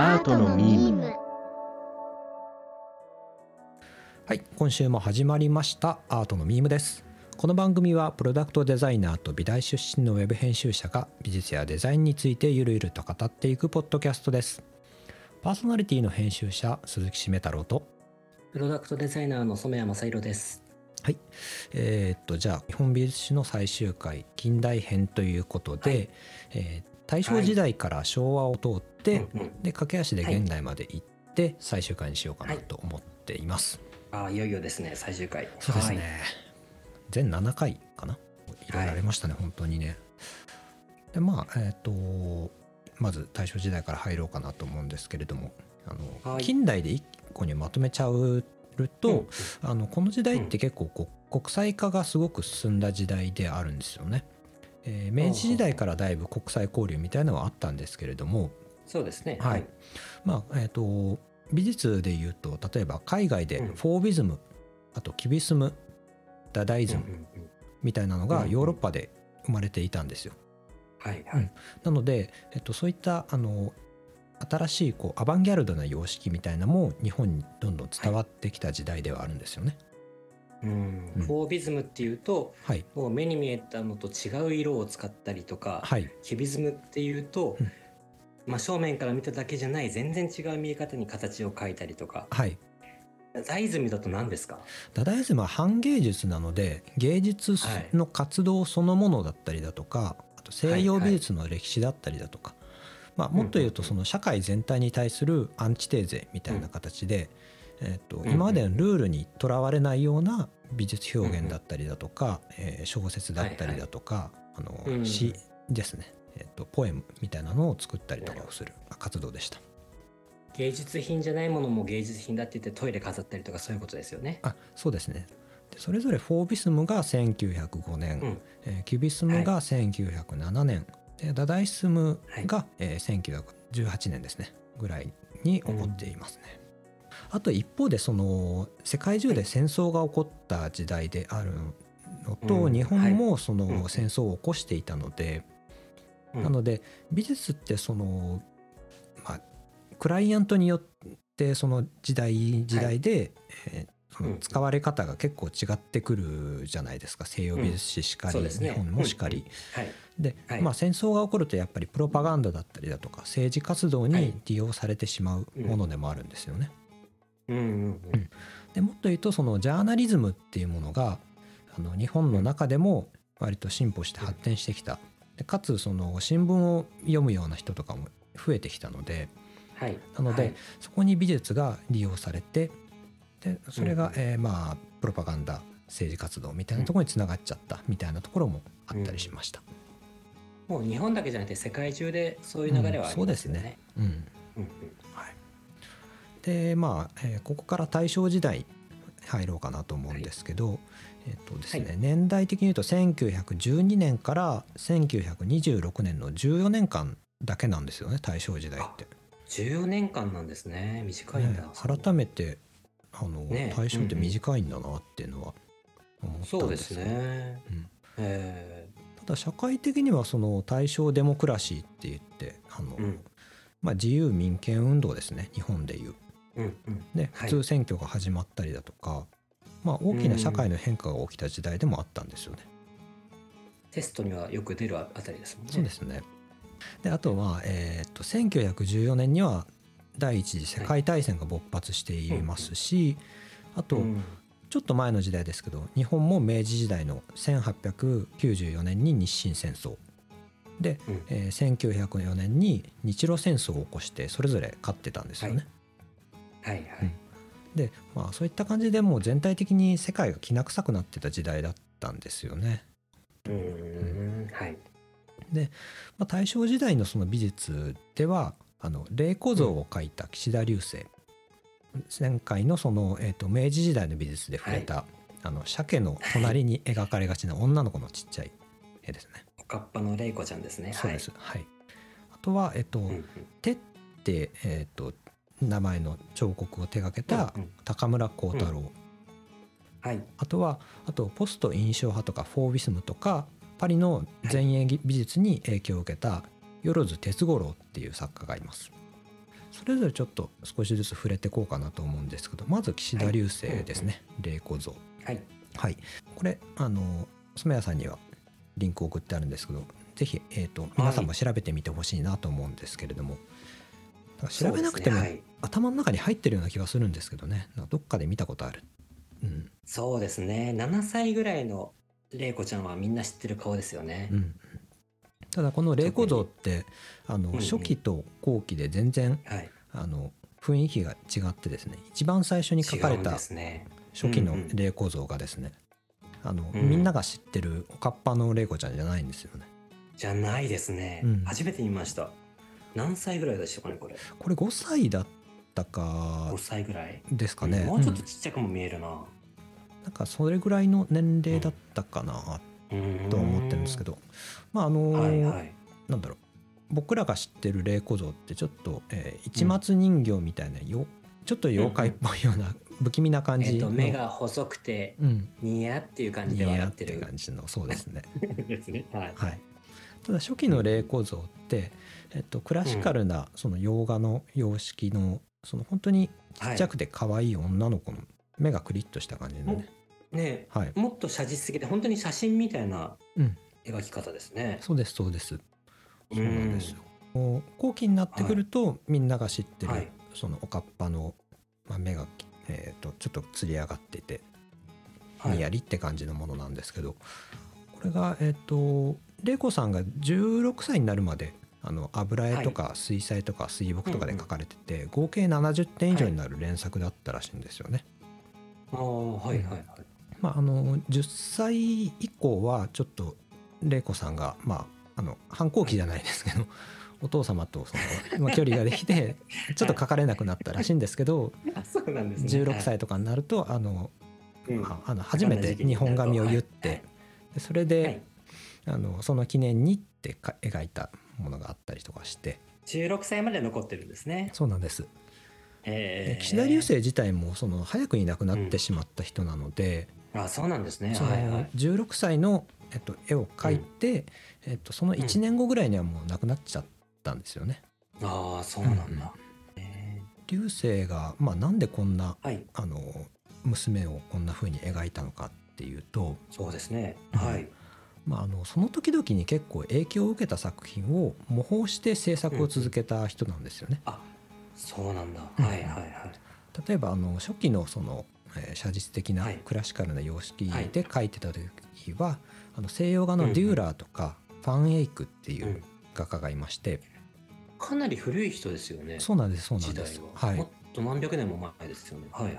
アートのミーム。はい今週も始まりました。アートのミームです。この番組はプロダクトデザイナーと美大出身のウェブ編集者が美術やデザインについてゆるゆると語っていくポッドキャストです。パーソナリティの編集者鈴木しめ太郎と。プロダクトデザイナーの染谷正弘です。はい。えーっとじゃあ日本美術史の最終回近代編ということで、はい。えー大正時代から昭和を通って、うんうん。で駆け足で現代まで行って最終回にしようかなと思っています、ああ、いよいよですね、最終回。そうですね、はい。全7回かな？いろいろありましたね、本当にね。でまあえっ、とまず大正時代から入ろうかなと思うんですけれどもあの、はい。近代で一個にまとめちゃうと、うん。あのこの時代って結構こう国際化がすごく進んだ時代であるんですよね。えー明治時代からだいぶ国際交流みたいなのはあったんですけれども、そうですね。はいまあえー、と美術でいうと例えば海外でうんフォービズム、あとキュビスムダダイズムうんうんうんみたいなのがうんヨーロッパで生まれていたんですよ。はいはい。なので、えっと、そういったあの新しいこうアバンギャルドな様式みたいなのも日本にどんどん伝わってきた時代ではあるんですよね。うん。うんフォービズムっていうと、はい、もう目に見えたのと違う色を使ったりとか、はい、キュビズムっていうと、うんまあ、正面から見ただけじゃない全然違う見え方に形を描いたりとか。はい。ダイズムだと何ですか？ダダイズムは反芸術なので芸術の活動そのものだったりだとか、あと西洋美術の歴史だったりだとか、まあ、もっと言うとその社会全体に対するアンチテーゼみたいな形で、えっとん今までのルールにとらわれないような美術表現だったりだとか、えー小説だったりだとか、あのうん詩ですね、えっとポエムみたいなのを作ったりとかをする活動でした。芸術品じゃないものも芸術品だって言ってトイレ飾ったりとかそういうことですよね。あそうですね。でそれぞれフォービスムが1905年、うん。えーキュビスムが1907年、でダダイスムが、えー1918年ですね。ぐらいに起こっていますね。あと一方でその世界中で戦争が起こった時代であるのと、うん。日本もそのうん。戦争を起こしていたので、うん。なので美術ってそのまあクライアントによってその時代時代で、えーそのうん。使われ方が結構違ってくるじゃないですか。西洋美術史しかり、そうですね。日本もしかり。はい。で、はい。まあ、戦争が起こるとやっぱりプロパガンダだったりだとか政治活動はい。に利用されてしまうものでもあるんですよね。うんうんうん。でもっと言うとそのジャーナリズムっていうものがあの日本の中でも割と進歩して発展してきた。でかつその新聞を読むような人とかも増えてきたのではい。なので、はいそこに美術が利用されてでそれが、うんえーまあプロパガンダ政治活動みたいなところにつながっちゃったみたいなところもあったりしました。もう日本だけじゃなくて世界中でそういう流れはありますよね。うんうんうんはい、でまあ、えーここから大正時代入ろうかなと思うんですけど、えっとですねはい年代的に言うと1912年から1926年の14年間だけなんですよね大正時代って。14年間なんですね。短いんだ。ね改めてあの、ね大正って短いんだなっていうのは思ったんですよね。うんえただ社会的にはその大正デモクラシーって言ってあの、ーうんまあ、自由民権運動ですね日本でいう。うんうん。ではい普通選挙が始まったりだとか、まあ、大きな社会の変化が起きた時代でもあったんですよね。テストにはよく出るあたりですもんね。そうですねであとは、えー、と1914年には第一次世界大戦が勃発していますし、あとうんちょっと前の時代ですけど日本も明治時代の1894年に日清戦争で、うんえー1904年に日露戦争を起こしてそれぞれ勝ってたんですよね。はいはい。でまあそういった感じでもう全体的に世界がきな臭くなってた時代だったんですよね。うんうんはい。まあ、大正時代のその美術ではあの霊子像を描いた岸田流星、前回のその、えー、と明治時代の美術で触れた、あの鮭の隣に描かれがちな女の子のちっちゃい絵ですね。おかっぱの玲子ちゃんですね。そうです、はいあとは、えっとはい。うんうん手って、えっと名前の彫刻を手掛けた高村光太郎、はい。あとはあとポスト印象派とかフォービスムとかパリの前衛美術に影響を受けた万津哲五郎っていう作家がいます。それぞれちょっと少しずつ触れていこうかなと思うんですけどまず岸田流星ですね、霊子像。はい。はい。これあの染谷さんにはリンクを送ってあるんですけどぜひ、えー、と皆さんも調べてみてほしいなと思うんですけれども、調べなくても、頭の中に入ってるような気がするんですけどね。どっかで見たことある、うん。そうですね。7歳ぐらいの玲子ちゃんはみんな知ってる顔ですよね。うん。うん、ただこの霊子像ってあのうんうん。初期と後期で全然はい。あの雰囲気が違ってですね。一番最初に書かれた初期のうんうん。霊子像がですね。あの、うん。みんなが知ってるおかっぱの霊子ちゃんじゃないんですよね。じゃないですね、うん。初めて見ました何歳ぐらいでしたかねこれ。これ5歳だったか5歳ぐらい？ですかね、うん。もうちょっうんとちっちゃくも見えるな、なんかそれぐらいの年齢だったかなうん。とは思ってるんですけど。まああのはいはい。なんだろう。僕らが知ってる霊子像ってちょっと、えー市松人形みたいなよちょっと妖怪っぽいような不気味な感えっとじの、目が細くてうん。ニヤっていう感じでニヤっていう笑ってる感じのそうですね。ですね。はい。はい。ただ初期の霊子像って、えっと、クラシカルなその洋画の様式のその本当にちっちゃくて可愛い女の子の目がクリッとした感じのね。ねはい。もっと写実的で本当に写真みたいなうん。描き方ですね、そうですそうです。そうなんですよ。もう後期になってくると、みんなが知ってる、はい。そのおかっぱの、まあ、目が、えー、とちょっとつり上がっててはい。にやりって感じのものなんですけど、これがえっ、と玲子さんが16歳になるまであの油絵とか水彩とか水墨とかで描かれてて、合計70点以上になる連作だったらしいんですよね。ああはいはいはい。まあ、あの10歳以降はちょっと玲子さんが、まあ、あの反抗期じゃないですけどお父様とその、まあ、距離ができて ちょっと書かれなくなったらしいんですけどあそうなんですね。16歳とかになるとあの、はいうん。まああの初めて日本紙を言ってでそれで、はい。あのその記念にってか描いたものがあったりとかして。16歳まで残ってるんですね。そうなんです。えで岸田流星自体もその早くに亡くなってしまった人なので、あそうなんですね。はいはい。16歳の、えっと、絵を描いて、えっと、その1年後ぐらいにはもう亡くなっちゃったんですよね。ああそうなんだ、うんうん。え流星が、まあ、なんでこんなーはい。あの娘をこんな風に描いたのかっていうと、そうですね。うん。はいまあ、あのその時々に結構影響を受けた作品を模倣して制作を続けた人なんですよね。あそうなんだ、うんはいはいはい。例えばあの初期のその、えー写実的なはい。クラシカルな様式はい。で描いてた時は、あの西洋画のデューラーとかファン・エイクっていううん。画家がいまして、かなり古い人ですよね。そうなんですそうなんです。は、はい。もっと何百年も前ですよね。はいはい。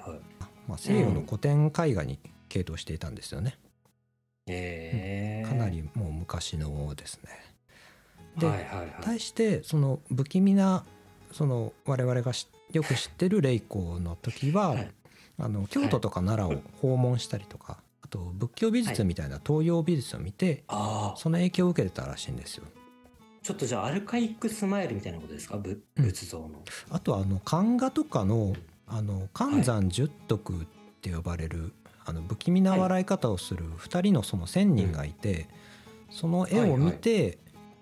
まあ、西洋の古典絵画に傾倒していたんですよね。えー、かなりもう昔のですね。で、はいはいはい。対してその不気味なその我々がしよく知ってる霊子の時は、はい。あの京都とか奈良を訪問したりとか、あと仏教美術みたいな東洋美術を見て、ああ。その影響を受けてたらしいんですよ。ちょっとじゃあアルカイックスマイルみたいなことですか？仏像の、あとあの漢画とかのあの寒山十徳って呼ばれる、あの不気味な笑い方をする2人のその仙人がいて、その絵を見て、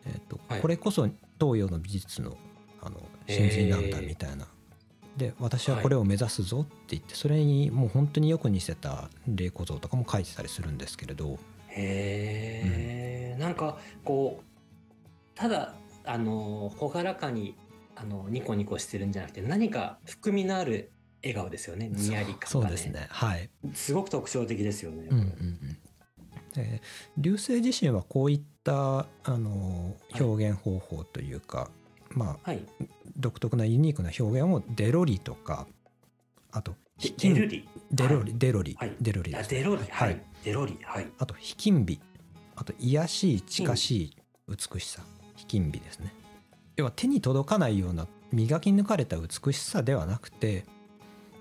えーとはい。これこそ東洋の美術のあの真髄なんだみたいな。で私はこれを目指すぞって言ってそれにもう本当によく似せた霊子像とかも描いてたりするんですけれど。へえ、なんかこうただあの朗らかにあのニコニコしてるんじゃなくて何か含みのある笑顔ですよね。にやり感が、ね、そうですね。はい。すごく特徴的ですよね、うんうんうん。で流星自身はこういったあの表現方法というか、まあはい。独特なユニークな表現をデロリとかあとデ引きデルリ。デロリ、デロリ、はい。デロリです、あデロリ。はい、はい。デロリ。はい。あと引きんび。あと癒やしい近しい美しさ。引きんびですね。要は手に届かないような磨き抜かれた美しさではなくて、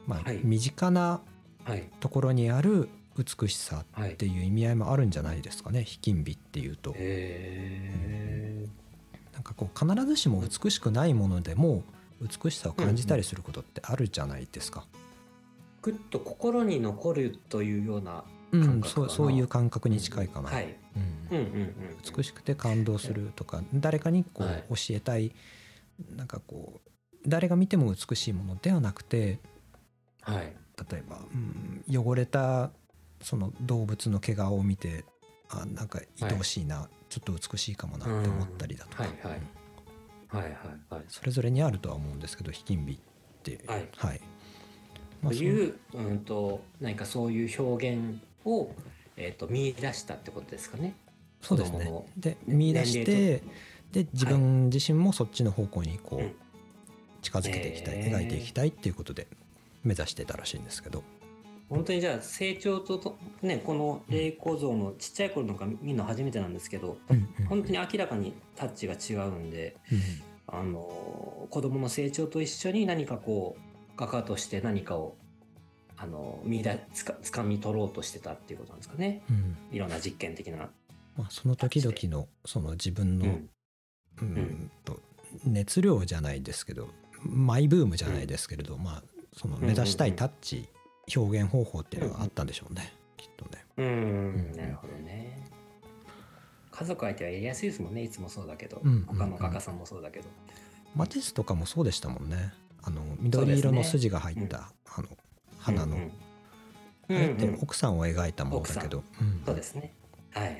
まあはい。身近なはい。ところにある美しさはいっていう意味合いもあるんじゃないですかね。引きんびっていうと。へえなんかこう必ずしも美しくないものでも美しさを感じたりすることってあるじゃないですか、ぐっと心に残るというようなうん感覚かな。そうそういう感覚に近いかな、美しくて感動するとか誰かにこうはい。教えたい。なんかこう誰が見ても美しいものではなくてはい。例えば、うん、汚れたその動物の毛皮を見てあなんか愛おしいな、ちょっと美しいかもなって思ったりだとか、うん。はいはい。うんはいはいはい。それぞれにあるとは思うんですけど引き美って。はい。はい。とまあそいう、うん、と何かそういう表現を、えー、と見出したってことですかね。そうですね。で見出してで自分自身もそっちの方向にこう、うん近づけていきたい、へー。描いていきたいっていうことで目指してたらしいんですけど本当にじゃあ成長ととねこの霊構造のちっちゃい頃なんか見るの初めてなんですけどうん本当に明らかにタッチが違うんでうんあの子供の成長と一緒に何かこう画家として何かをあの見だつかつかみ取ろうとしてたっていうことなんですかねうんいろんな実験的な。まあ、その時々のその自分の、うんと熱量じゃないですけどマイブームじゃないですけれど、まあその目指したいタッチ、表現方法っていうのがあったんでしょうね、きっとね。うん。うん。なるほどね。家族相手はやりやすいですもんね。いつもそうだけど、うん他の画家さんもそうだけど。マティスとかもそうでしたもんね。あの緑色の筋が入った、あの花の、うんうん。あれってうんうん。奥さんを描いたものだけど、うん。そうですね。はいはい。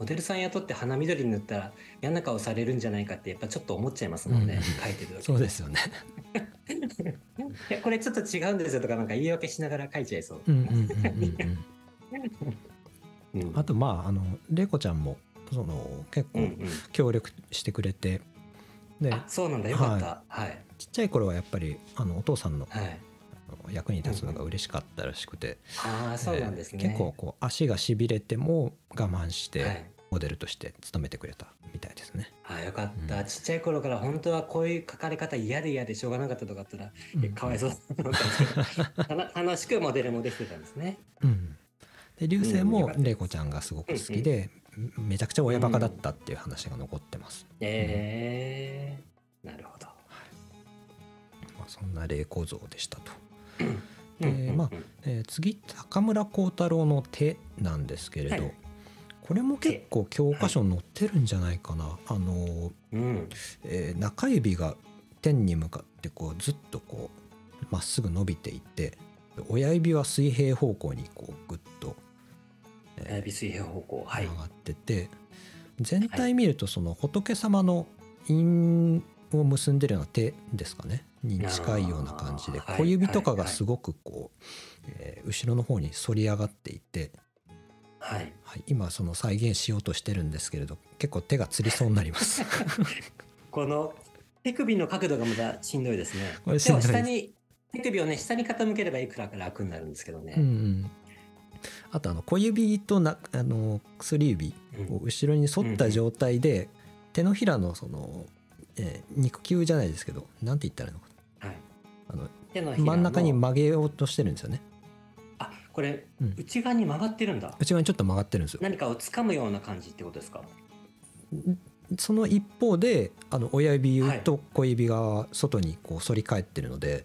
モデルさん雇って花緑に塗ったら嫌な顔されるんじゃないかってやっぱちょっと思っちゃいますもんね、うん描いてる時そうですよね。いやこれちょっと違うんですよとかなんか言い訳しながら描いちゃいそう。うんうんうんうんうんうんあとまああの玲子ちゃんもその結構うんうん協力してくれて、であそうなんだよかった。はい。ちっちゃい頃はやっぱりあのお父さんのはい。役に立つのが嬉しかったらしくて、ああそうなんですね。えー結構こう足がしびれても我慢しはてい。モデルとして勤めてくれたみたいですね。あーよかった、うんちっちゃい頃から本当はこういう書かれ方嫌で嫌でしょうがなかったとかあったら、いやかわいそうだな 楽しくモデルもできてたんですね。うん、で流星も玲子ちゃんがすごく好きで、めちゃくちゃ親バカだったっていう話が残ってます。えー、なるほど。まあ、そんな霊構造でしたと。うん。うんうん。まあえー次高村光太郎の手なんですけれど、はい。これも結構教科書に載ってるんじゃないかな。あのーうん。えー中指が天に向かってこうずっとこうまっすぐ伸びていって親指は水平方向にこうグッと、えー親指水平方向はい。上がってて、全体見るとその仏様の印を結んでるような手ですかねに近いような感じで小指とかがすごくこう、えー後ろの方に反り上がっていて、はい。はい、今その再現しようとしてるんですけれど結構手がつりそうになります。この手首の角度がまたしんどいですね。これしでもんどいです。下に手首をね下に傾ければいくらか楽になるんですけどね、うんうん、あとあの小指となあの薬指うん。を後ろに反った状態で、手のひらのその、えー肉球じゃないですけどなんて言ったらいいのかはい、あの手のひらの。真ん中に曲げようとしてるんですよね。あこれ、うん。内側に曲がってるんだ。内側にちょっと曲がってるんですよ。何かを掴むような感じってことですか？その一方であの親指と小指が外にこう反り返ってるので、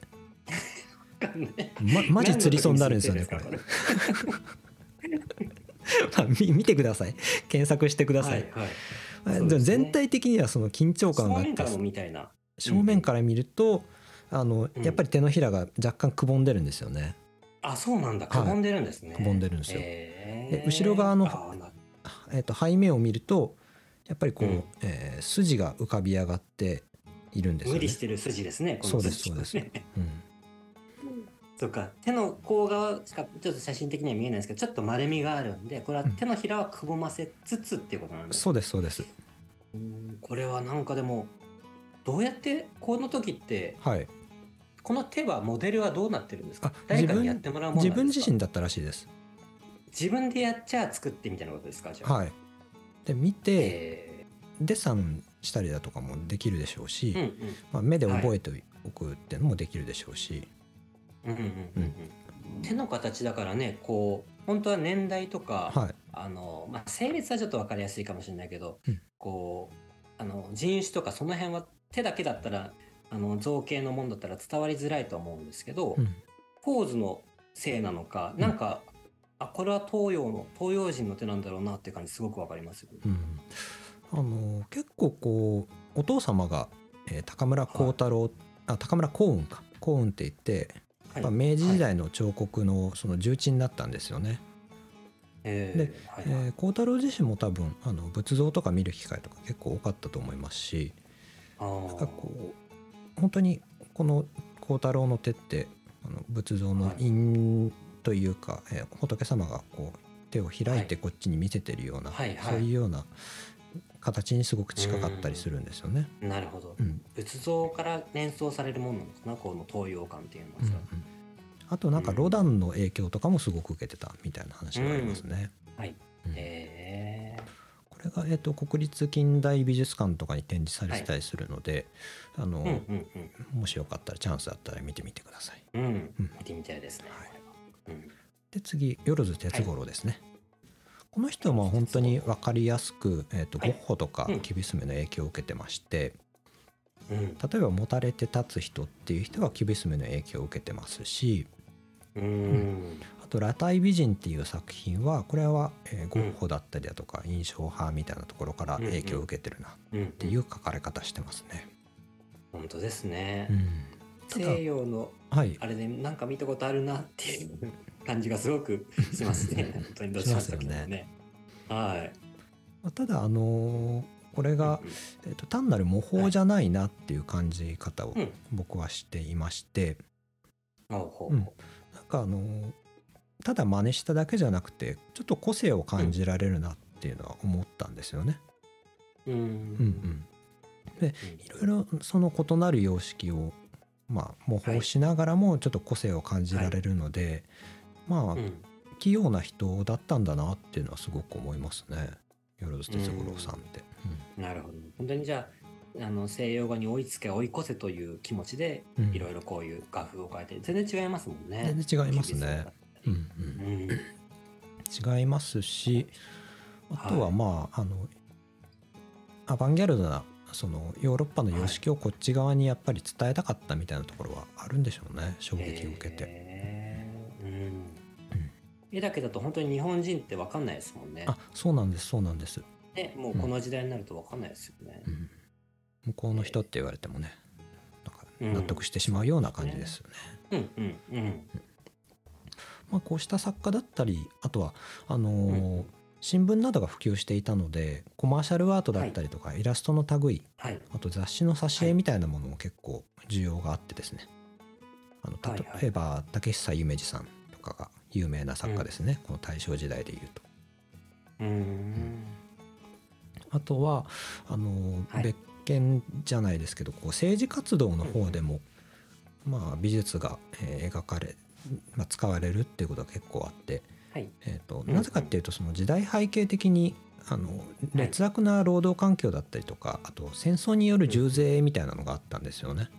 ま、マジつりそうになるんですよねこれ。何の時に まあみ見てください。検索してください、はいはい。まあそうですね。全体的にはその緊張感があっ面からもみたいな。正面から見ると、あのうん。やっぱり手のひらが若干くぼんでるんですよね。あそうなんだ。くぼんでるんですね、くぼんでるんですよ。へー。で後ろ側のえっと背面を見るとやっぱりこう、うん。えー筋が浮かび上がっているんですよね。無理してる筋ですねこのそうです筋そうです。うん。そうか。手の甲側しかちょっと写真的には見えないですけどちょっと丸みがあるんでこれは手のひらはくぼませつつっていうことなんですそうですそうです。うん。これはなんかでもどうやってこの時ってはい。この手はモデルはどうなってるんですか？あ誰か自分にやってもらうもの自分自身だったらしいです。自分でやっちゃ作ってみたいなことですか？じゃあ、はい。で見て、えデッサンしたりだとかもできるでしょうし、ーうんうん。まあ、目で覚えておくっていうのもできるでしょうし、うんうんうんうん手の形だからねこう本当は年代とか、はい。あのまあ、性別はちょっと分かりやすいかもしれないけど、うん。こうあの人種とかその辺は手だけだったらあの造形のもんだったら伝わりづらいと思うんですけど、うん。ポーズのせいなのか、うん。なんかあこれは東洋の東洋人の手なんだろうなっていう感じすごく分かりますよ。うん、あの結構こうお父様が、えー高村光太郎っあ高村光雲か。光雲って言ってはい。まあ明治時代の彫刻のその重鎮になったんですよね。はいはい。えー幸太郎自身も多分あの仏像とか見る機会とか結構多かったと思いますしなんかこう本当にこの幸太郎の手ってあの仏像の印というか、えー仏様がこう手を開いてこっちに見せてるような、はいはい。そういうような形にすごく近かったりするんですよね。なるほど、うん。仏像から連想されるものなのか？なこの東洋館っていうのは。うんうんさ、あとなんかロダンの影響とかもすごく受けてたみたいな話がありますね。はい。うん。えこれが、えー、と国立近代美術館とかに展示されてたりするので、あのー、うんうん。もしよかったらチャンスあったら見てみてください。うん。見てみたいですね、はい。で次万哲五郎ですね。この人も本当に分かりやすく、えー、とゴはい。ッホとかうん。キビスメの影響を受けてまして、うん。例えば「もたれて立つ人」っていう人はキビスメの影響を受けてますしうんあと「裸体美人」っていう作品はこれは、えーゴッホだったりだとか印象派みたいなところから影響を受けてるなっうんていう書かれ方してますね。本当ですね、うん。西洋のはい。あれでなんか見たことあるなっていう感じがすごく しますね。本当にどっちかというとしますよね。はい。まあただあのーこれが、えー、と単なる模倣じゃないなっていう感じ方をうん。僕はしていまして、ほうん。ほなんかあのーただ真似しただけじゃなくてちょっと個性を感じられるなっていうのは思ったんですよね。ううんうん。うん、でいろいろその異なる様式をまあ模倣しながらもちょっと個性を感じられるので、まあうん。器用な人だったんだなっていうのはすごく思いますね。万哲五郎さんって。なるほど。本当にじゃああの西洋画に追いつけ追い越せという気持ちでうん。いろいろこういう画風を変えて全然違いますもんね。全然違いますねうんうん。違いますしあとははいまあ、のアバンギャルドなそのヨーロッパの様式をこっち側にやっぱり伝えたかったみたいなところはあるん。でしょうね衝撃を受けて。へーうん。絵だけだと本当に日本人って分かん。ないですもん。ねあそうなん。ですそうなん。です、ねもうこの時代になると分かん。ないですよねう、ん、向こうの人って言われてもねなん。か納得してしまうような感じですよね。うん。うん。うんまあ、こうした作家だったりあとはあのー新聞などが普及していたのでコマーシャルアートだったりとか、イラストの類はい。あと雑誌の挿絵みたいなものも結構需要があってですね、あのはいはい。例えば竹久夢二さんとかが有名な作家ですね、この大正時代でいうと。うん。あとはあの、はい。別件じゃないですけどこう政治活動の方でも、まあ、美術が、えー描かれ、まあ、使われるっていうことが結構あって、はい。えー、とうん。なぜかっていうとその時代背景的にあの劣悪な労働環境だったりとか、あと戦争による重税みたいなのがあったんですよね。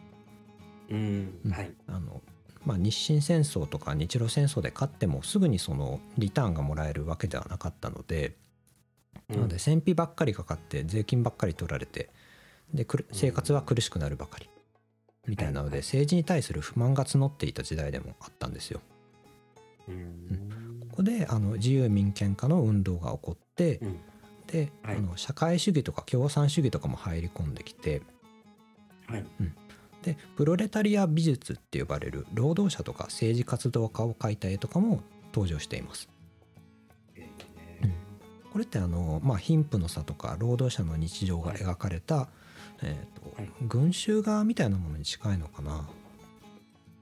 うん。うん。はい。あのまあ、日清戦争とか日露戦争で勝ってもすぐにそのリターンがもらえるわけではなかったので、なので戦費ばっかりかかって税金ばっかり取られてでくる生活は苦しくなるばかりみたいなのではい政治に対する不満が募っていた時代でもあったんですよ。うん。ここであの自由民権化の運動が起こってうん。で、はい。あの社会主義とか共産主義とかも入り込んできてはい。でプロレタリア美術って呼ばれる労働者とか政治活動家を描いた絵とかも登場しています。えこれってあの、まあ、貧富の差とか労働者の日常が描かれた、えーとはい群衆画みたいなものに近いのかな。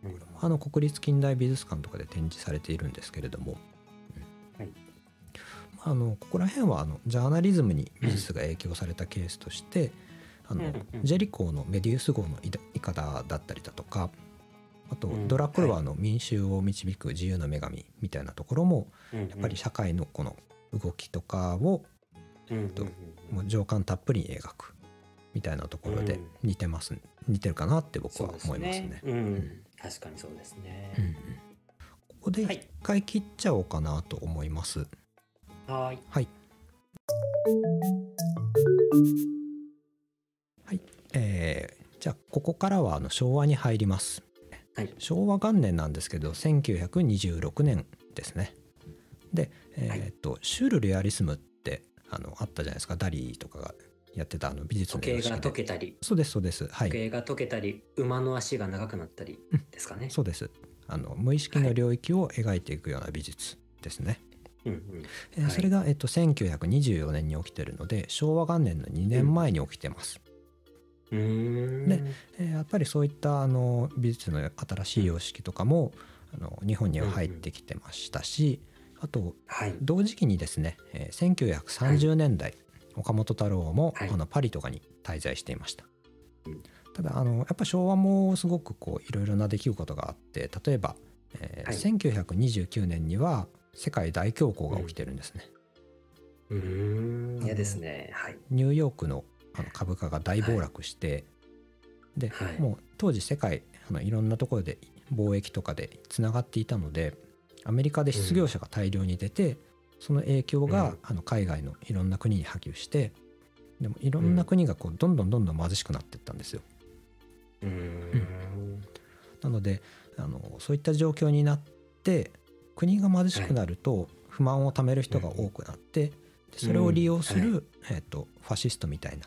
ーうんあの国立近代美術館とかで展示されているんですけれども、はい。まあ、あのここら辺はあのジャーナリズムに美術が影響されたケースとして、あのうんうん。ジェリコーのメディウス号のいかだだったりだとかあとうん。ドラクロワの民衆を導く自由の女神みたいなところもややっぱり社会のこの動きとかをともう情感たっぷりに描くみたいなところでうん似てます、似てるかなって僕は思いますね。うんうん確かにそうですね。うんうんここではい一回切っちゃおうかなと思います。はーい。はい。はい。えーじゃあここからはあの昭和に入ります。はい昭和元年なんですけど1926年ですね。で、えーっとシュールレアリスムってあのあったじゃないですかダリーとかがやってたあの美術の時計が溶けたり、そうですそうです。はい。時計が溶けたり、馬の足が長くなったりですかね。そうですあの無意識の領域を描いていくような美術ですね、うんうん。はい。えーそれが、えっと、1924年に起きてるので昭和元年の2年前に起きてます、うーん。でえーやっぱりそういったあの美術の新しい様式とかも、あの日本には入ってきてましたし、あとはい。同時期にですね、えー1930年代、岡本太郎も、はい。あのパリとかに滞在していました、うん。ただあのやっぱ昭和もすごくこういろいろな出来事があって例えば、えーはい。1929年には世界大恐慌が起きてるんですね、うーん。嫌ですね。はい。ニューヨークのあの株価が大暴落して、で、はい。もう当時世界あのいろんなところで貿易とかでつながっていたのでアメリカで失業者が大量に出て、その影響が、うん。あの海外のいろんな国に波及してでもいろんな国がこうどんどんどんどん貧しくなっていったんですよ。うーん。なのであのそういった状況になって国が貧しくなると不満をためる人が多くなって、でそれを利用する、うん。えー、とファシストみたいな、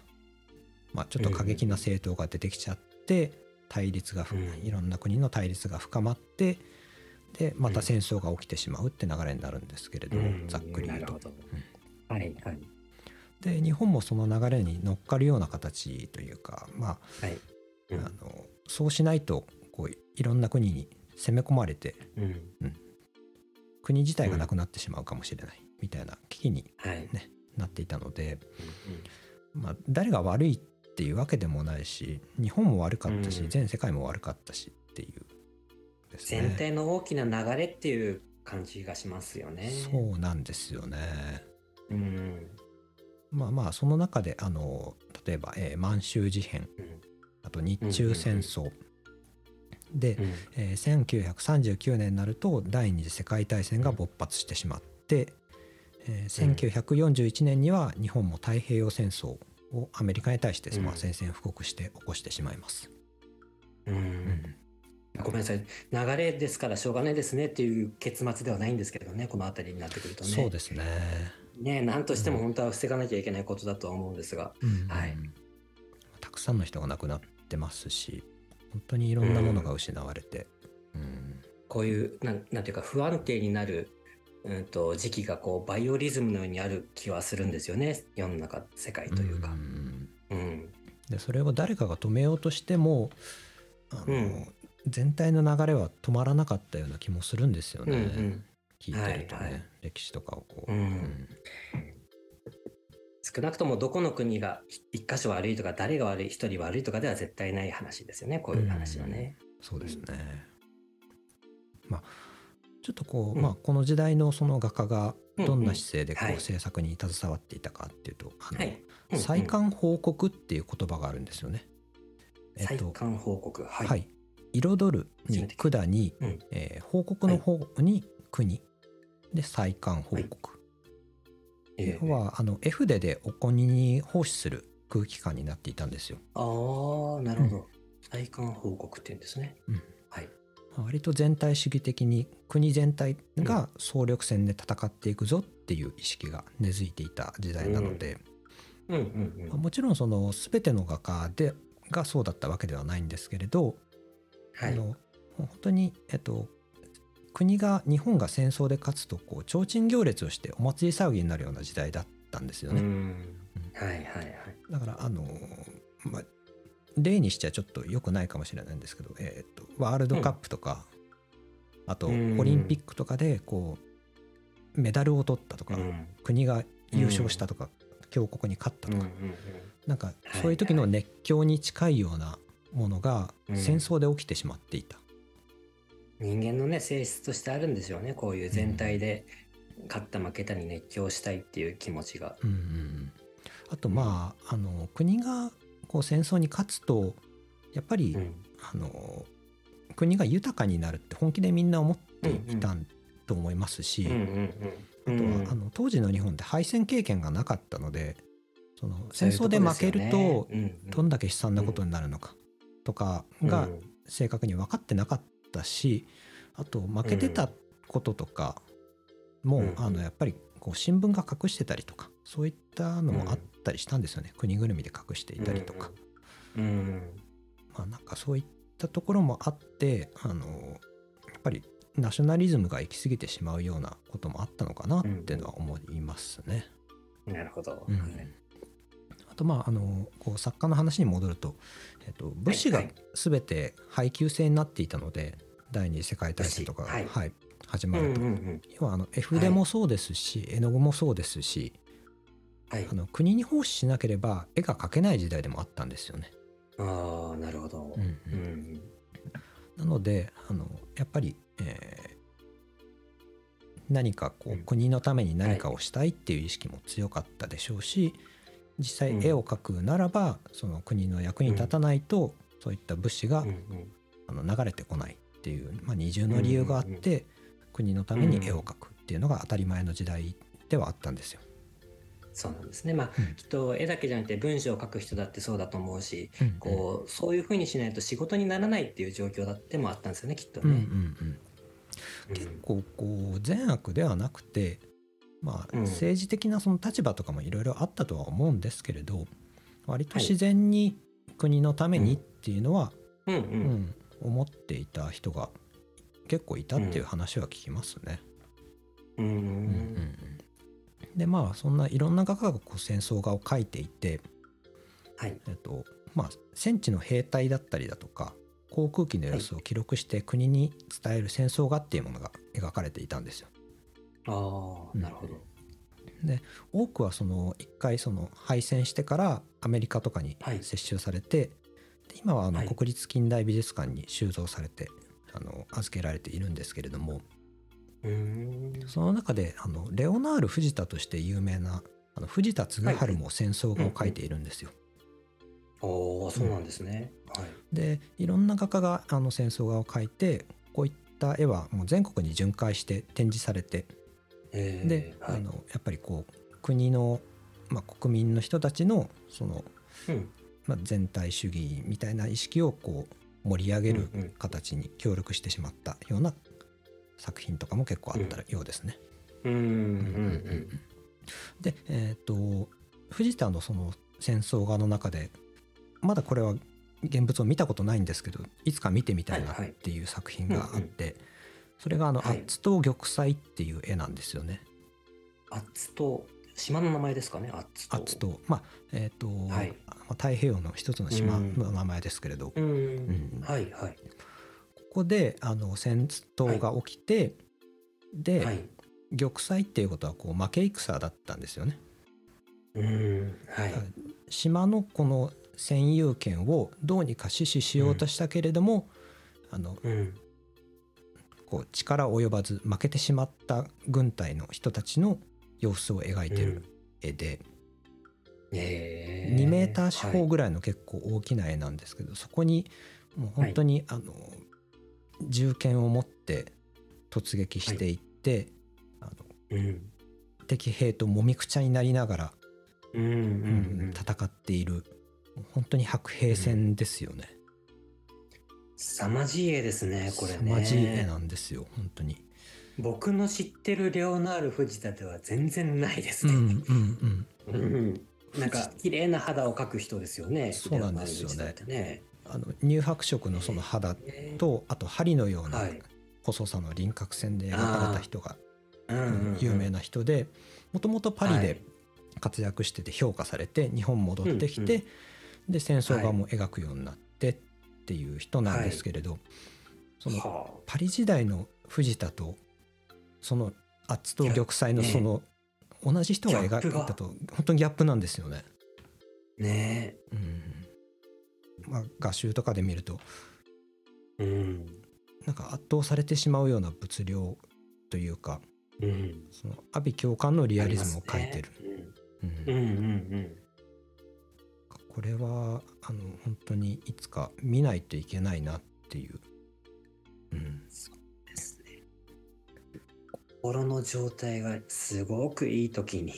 まあ、ちょっと過激な政党が出てきちゃって対立がいろんな国の対立が深まってでまた戦争が起きてしまうって流れになるんですけれど、うん。ざっくり言うと。はいはい。で日本もその流れに乗っかるような形というかまあはい。うん。あのそうしないとこういろんな国に攻め込まれてうん。国自体がなくなってしまうかもしれないみたいな危機にはい。ねなっていたので、うん。まあ、誰が悪いっていうわけでもないし日本も悪かったし、うん。全世界も悪かったしっていうですね。全体の大きな流れっていう感じがしますよね。そうなんですよね。うん。まあまあその中であの例えば、えー満州事変。うん。あと日中戦争、で、うん。えー1939年になると第二次世界大戦が勃発してしまって、えー1941年には日本も太平洋戦争をアメリカに対して、まあ、うん。宣戦布告して起こしてしまいます。ううんんごめんなさい。流れですからしょうがないですねっていう結末ではないんですけどねこの辺りになってくるとね。そうですね。ね何としても本当は防がなきゃいけないことだとは思うんですが、うんはい。たくさんの人が亡くなってますし本当にいろんなものが失われて、うん。こういうなんなんていうか不安定になる、うん、と時期がこうバイオリズムのようにある気はするんですよね。世の中世界というか。ん。うん。でそれを誰かが止めようとしてもあの、うん全体の流れは止まらなかったような気もするんですようんね、聞いてるとね、はいはい歴史とかをこう、うん少なくともどこの国が一箇所悪いとか誰が悪い一人悪いとかでは絶対ない話ですよねこういう話はね。そうですね。まあちょっとこう、うんまあこの時代のその画家がどんな姿勢でこうんうんう制作に携わっていたかっていうと、あのはい。うん再刊報告っていう言葉があるんですよね。えっと再刊報告。は。はいい、彩るに管に、うんえー報告の方に国で再刊報告。ええ要はあの絵筆でお国に奉仕する空気感になっていたんですよ。ああ、なるほど。再刊報告って言うんですね。うんはい。割と全体主義的に国全体が総力戦で戦っていくぞっていう意識が根付いていた時代なので、うんうんうん。まあもちろんその全ての画家でがそうだったわけではないんですけれど、はい。あの本当に、えっと、国が日本が戦争で勝つとこう提灯行列をしてお祭り騒ぎになるような時代だったんですよね。うん。はいはいはい。だからあの、まあ、例にしちゃちょっと良くないかもしれないんですけど、えー、とワールドカップとか、あとオうんリンピックとかでこうメダルを取ったとか、うん国が優勝したとか、強国に勝ったとか、うんうんうんなんかはいそういう時の熱狂に近いようなものがうん。戦争で起きてしまっていた。人間のね性質としてあるんですよね。こういう全体で勝った負けたに熱狂したいっていう気持ちが。うんうんうん。あとまああの国がこう戦争に勝つとやっぱり、うん。あの国が豊かになるって本気でみんな思っていたんと思いますし、うんうんあとうん。はあの当時の日本って敗戦経験がなかったのでその戦争で負けるとどんだけ悲惨なことになるのかとかがうん。正確に分かってなかったしあと負けてたこととかも、うんあのやっぱりこう新聞が隠してたりとかそういったのもあっったりしたんですよね。国ぐるみで隠していたりとか、うんうん。まあなんかそういったところもあってあのやっぱりナショナリズムが行き過ぎてしまうようなこともあったのかなっていうのは思いますね。なるほど、うんとまああのこう作家の話に戻ると、えっと、物資がはい全て配給制になっていたので、第二次世界大戦とかが、物資はい。始うんうんまると、うん。要はあの絵筆もそうですし、絵の具もそうですしはい。あの国に奉仕しなければ絵が描けない時代でもあったんですよね。ああなるほど。うんううん。んなのであのやっぱり、えー何かこう、うん。国のために何かをしたいっていう意識も強かったでしょうし実際うん。絵を描くならば、その国の役に立たないと、そういった物資が、うんうん。あの流れてこないっていう、まあ、二重の理由があって、国のために絵を描くっていうのが当たり前の時代ではあったんですよ。そうなんですね。まあ、うん。きっと絵だけじゃなくて文章を書く人だってそうだと思うしうんこうそういうふうにしないと仕事にならないっていう状況だってもあったんですよねきっとうんうんね。うんうん。結構こう善悪ではなくて、まあ、うん。政治的なその立場とかもいろいろあったとは思うんですけれど割と自然に国のためにっていうのは、うん。思っていた人が結構いたっていう話は聞きますね。うん。うん。うんでまあそんないろんな画家がこう戦争画を描いていて、はい。えっとまあ、戦地の兵隊だったりだとか航空機の様子を記録して国に伝える戦争画っていうものが描かれていたんですよ。ああなるほど。多くはその一回その敗戦してからアメリカとかにはい接収されて、で今はあのはい国立近代美術館に収蔵されてあの預けられているんですけれどもその中であのレオナール・藤田として有名なあの藤田嗣治も戦争画を描いているんですよ。おおそうなんですね。はい。でいろんな画家があの戦争画を描いてこういった絵はもう全国に巡回して展示されてえーで、はい。あのやっぱりこう国の、まあ、国民の人たちのそのうん。まあ、全体主義みたいな意識をこう盛り上げるうんうん形に協力してしまったような作品とかも結構あったようですね。うんうんうんで、えっと藤田のその戦争画の中でまだこれは現物を見たことないんですけどいつか見てみたいなはいはい。っていう作品があってそれがあの「はい。アッツと玉砕」っていう絵なんですよね。アッツと島の名前ですかね？アッツと。アッツとまあえっ、と、はい。まあ太平洋の一つの島の名前ですけれど、うん、うん。はいはい。ここであの戦闘が起きて、で、はい。玉砕っていうことはこう負け戦だったんですよね。うん。はい。島のこの占有権をどうにか死守しようとしたけれども、あのうんこう力及ばず負けてしまった軍隊の人たちの様子を描いてる絵で、えー。2メーター四はい方ぐらいの結構大きな絵なんですけど、そこにもう本当に、あの銃剣を持って突撃していって、あのうん。敵兵ともみくちゃになりながら、うんうんうん。戦っている。本当に白兵戦ですよね。凄まじい絵ですねこれね。凄まじい絵なんですよ本当に。僕の知ってるレオナール藤田では全然ないですうんね。うんうん。うんなんか綺麗な肌を描く人ですよね。そうなんですよねね。あの乳白色のその肌とあと針のようなはい細さの輪郭線で描かれた人がうんうんうん有名な人でもともとパリで活躍してて評価されて日本戻ってきうんてで戦争画も描くようになってっていう人なんですけれどそのはパリ時代の藤田とその圧と玉砕のねその同じ人が描いたと本当にギャップなんですよね。あねうんまあ、画集とかで見るとえ。うんなんか圧倒されてしまうような物量というかうん。その阿鼻教官のリアリズムを描いてる。うん。うんうんうんこれはあの本当にいつか見ないといけないなっていう。うん、ですね。心の状態がすごくいい時に、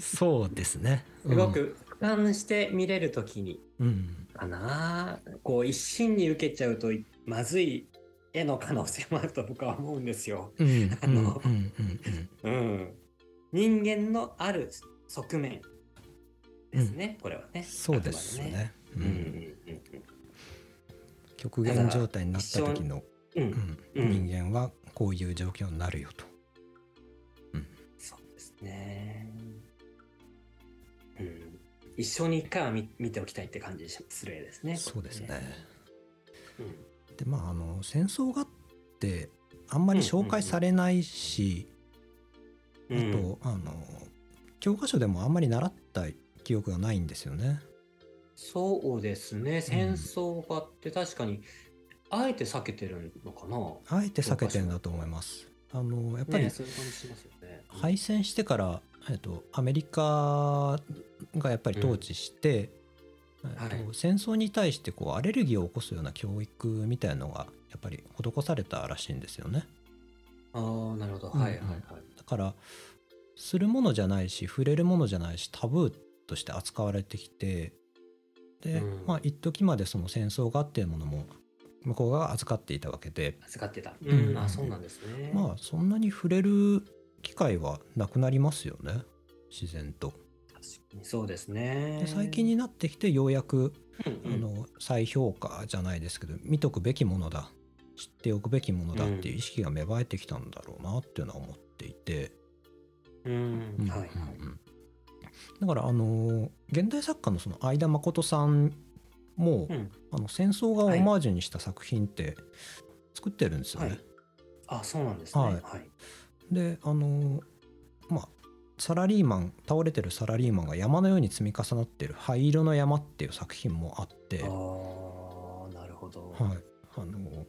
そうですね。すごく俯瞰して見れる時に、うん、かなこう一心に受けちゃうとまずい絵の可能性もあると僕は思うんですよ。うん、うん、うん、あのうん、うん、うん。人間のある側面ですね、これはね。そうですね。うんうんうん極限状態になった時の、うん。ううんん、人間はこういう状況になるよと。そうですね。うん。一生に一回は見見ておきたいって感じしする絵ですね。そうですね。うん。でまああの戦争画ってあんまり紹介されないし、うんあとあの教科書でもあんまり習った記憶がないんですよね。そうですね。戦争画って確かに、あえて避けてるのかな。あえて避けてるんだと思います。あのやっぱりね、そういう感じしますよね。敗戦してから、えっと、アメリカがやっぱり統治して、えっとはい戦争に対してこうアレルギーを起こすような教育みたいなのがやっぱり施されたらしいんですよね。ああ、なるほど。うんはいはいはい。だからするものじゃないし触れるものじゃないしタブーとして扱われてきてで、うん。まあ一時までその戦争画っていうものも向こうが預かっていたわけで。預かってた。うん。うん、あ、そうなんですね。まあそんなに触れる機会はなくなりますよね。自然と。確かに。そうですね。で最近になってきてようやく、うんうん。あの再評価じゃないですけど見とくべきものだ知っておくべきものだっていう意識が芽生えてきたんだろうなっていうのは思っていて、うん、うん。はいはい。うんだからあの現代作家のその相田誠さんも、うん。あの戦争画をオマージュにした作品って作ってるんですよね。はいあ、そうなんですね。ははいい。であのまあサラリーマン倒れてるサラリーマンが山のように積み重なってる「灰色の山」っていう作品もあって、あはあ、なるほど。い、あのも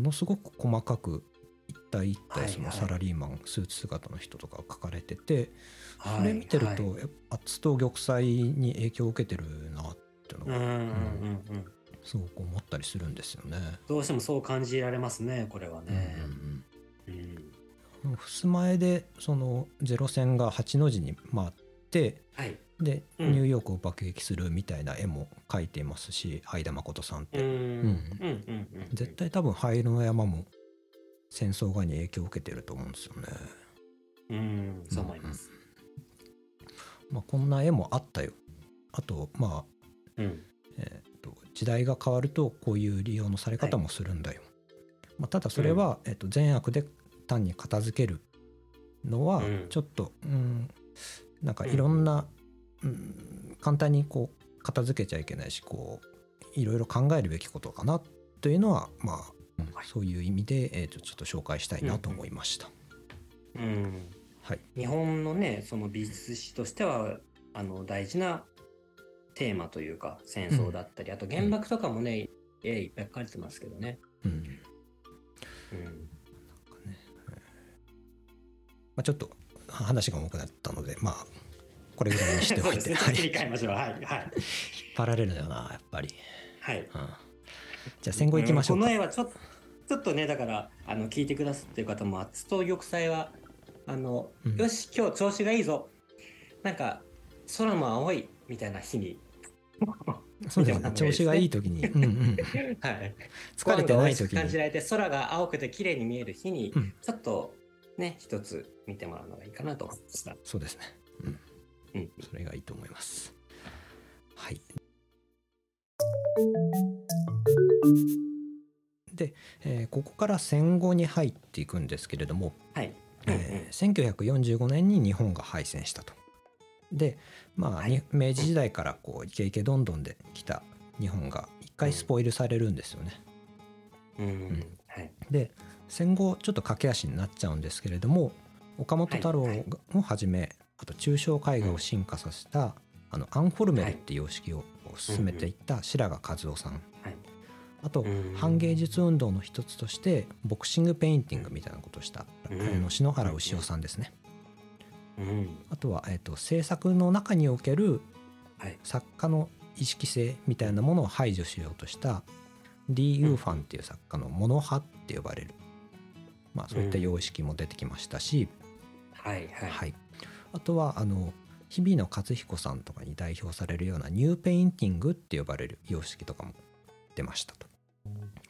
のすごく細かく一体一体そのサラリーマン、スーツ姿の人とか書かれてて、はいそれ見てると、はいやっぱ圧と玉砕に影響を受けてるなっていうのがうんうんうんうん。すごく思ったりするんですよね。どうしてもそう感じられますね、これはね。うんうんうん。うん襖絵でそのゼロ戦が8の字に回ってはい。で、うんニューヨークを爆撃するみたいな絵も描いていますし相田誠さんって、うん。うんうんうん。絶対多分灰色の山も戦争画に影響を受けてると思うんですよね。うん、そう思います。まあ、こんな絵もあったよ。あとまあ、うん。えーと時代が変わるとこういう利用のされ方もするんだよ。まあ、ただそれは、えー、と善悪で単に片付けるのはうんちょっと、うん、なんかいろんな、うん、簡単にこう片付けちゃいけないしこういろいろ考えるべきことかなというのはまあ、うんそういう意味で、えー、とちょっと紹介したいなと思いました。うん。はい、日本のね、その美術史としては、あの、大事なテーマというか、戦争だったり、あと原爆とかもね、絵いっぱい描かれてますけどね。うんうん。まあ、ちょっと話が重くなったのでまあこれぐらいにしておいて、ね。はい切り替えましょう。はい。はい。パラレルだよなやっぱり。はい。うんじゃあ戦後行きましょうか。んこの絵はちょっと、ちょっとね、だから、あの、聞いてくださってる方も、圧と玉砕は、あの、うんよし、今日調子がいいぞ。なんか、空も青い、みたいな日に。そうですね。調子がいい時に、うんうん、はい。疲れてない時ご飯が美味しく感じに、られて、空が青くて綺麗に見える日に、うんちょっと、ね、一つ見てもらうのがいいかなと思いました。そうですね。うん、うん。それがいいと思います。はい。で、えーここから戦後に入っていくんですけれども、はい。えー1945年に日本が敗戦したと。で、まあ、はいに明治時代からこうイケイケどんどんできた日本が一回スポイルされるんですよね。うん。うんんはい。で戦後ちょっと駆け足になっちゃうんですけれども岡本太郎はいはいをはじめあと抽象絵画を進化させた、あのアンフォルメルっていう様式を進めていった白髪和夫さん、はいあとうん反芸術運動の一つとしてボクシングペインティングみたいなことをした、うんあの篠原有司男さんですね。うん。あとは、えー、と制作の中におけるはい。作家の意識性みたいなものを排除しようとしたリ・ウーファンっていう作家の「モノ派」って呼ばれる、まあ、そういった様式も出てきましたし、はい。はい。はい、あとはあの日比野勝彦さんとかに代表されるようなニューペインティングって呼ばれる様式とかも出ましたと。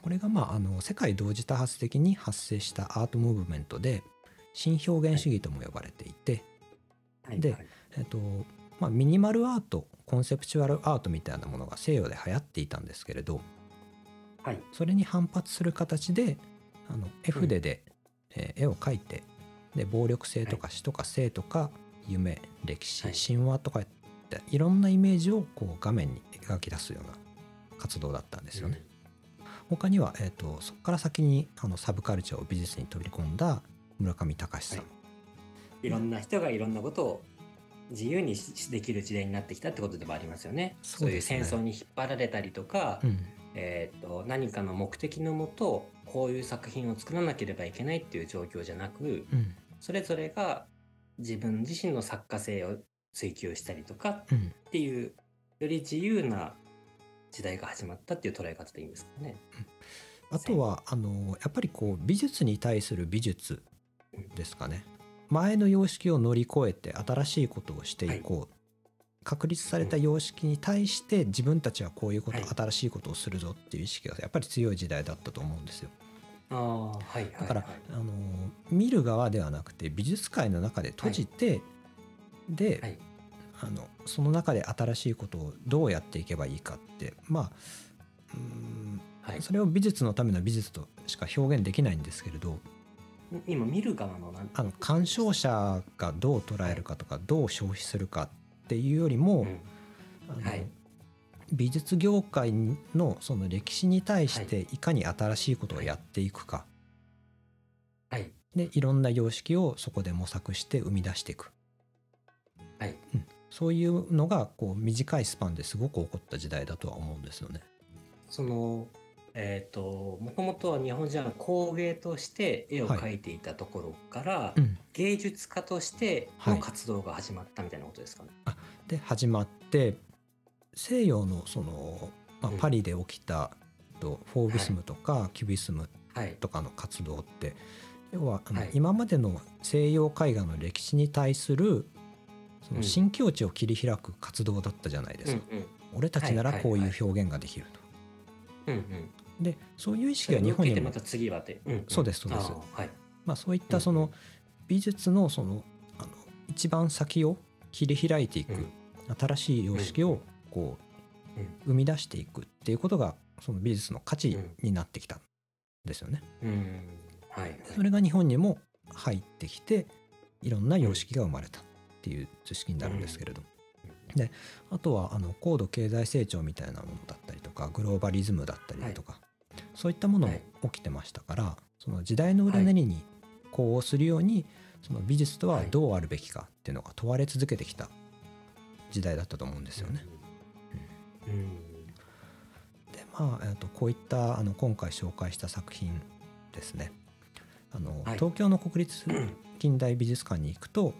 これが、まあ、あの世界同時多発的に発生したアートムーブメントで新表現主義とも呼ばれていて、ではい。はい。えっとまあ、ミニマルアートコンセプチュアルアートみたいなものが西洋で流行っていたんですけれどはい。それに反発する形であの絵筆で、えー絵を描いてで暴力性とか死とか生とか夢歴史、はい。神話とかっていろんなイメージをこう画面に描き出すような活動だったんですよね。他には、えー、とそこから先にあのサブカルチャーを美術に飛び込んだ村上隆さん、はい。いろんな人がいろんなことを自由にしできる時代になってきたってことでもありますよね。そうね。いう戦争に引っ張られたりとか、うん。えー、と何かの目的のもとこういう作品を作らなければいけないっていう状況じゃなくうん。それぞれが自分自身の作家性を追求したりとかっうん。ていうより自由な時代が始まったっていう捉え方でいいんですかね。あとはあのやっぱりこう美術に対する美術ですかね。前の様式を乗り越えて新しいことをしていこう、確立された様式に対して自分たちはこういうこと、はい。新しいことをするぞっていう意識がやっぱり強い時代だったと思うんですよ。ああはいはい、はい、だから、あの見る側ではなくて美術界の中で閉じて、で、はいあのその中で新しいことをどうやっていけばいいかってまあうーんはい、それを美術のための美術としか表現できないんですけれど今見る側のなんあの鑑賞者がどう捉えるかとかどう消費するかっていうよりも、うん。はい。美術業界のその歴史に対していかに新しいことをやっていくか、はい。でいろんな様式をそこで模索して生み出していく、はい。うんそういうのがこう短いスパンですごく起こった時代だとは思うんですよね。そのえっ、ともともとは日本人は工芸として絵を描いていたところから、うん。芸術家としてはい。の活動が始まったみたいなことですかね。で始まって西洋のその、まあうん。パリで起きたとフォービスムとかキュビスムはい。とかの活動って要はあの、はい。今までの西洋絵画の歴史に対するそのうん。新境地を切り開く活動だったじゃないですか、うんうん。俺たちならこうはいい。うはい表現ができると。うんうん。でそういう意識が日本にも。受けてまた次はって。うんうん。そうですそうです。はい。まあ、そういったその美術のそのあの一番先を切り開いていく、うん。新しい様式をこううん。生み出していくっていうことがその美術の価値になってきたんですよね。はい。それが日本にも入ってきていろんな様式が生まれたっていう図式になるんですけれど、であとはあの高度経済成長みたいなものだったりとかグローバリズムだったりだとか、そういったものも起きてましたからその時代の裏練りに呼応するようにその美術とはどうあるべきかっていうのが問われ続けてきた時代だったと思うんですよね。うん。でまあ、えーとこういったあの今回紹介した作品ですね。あの、はい。東京の国立 近代美術館に行くと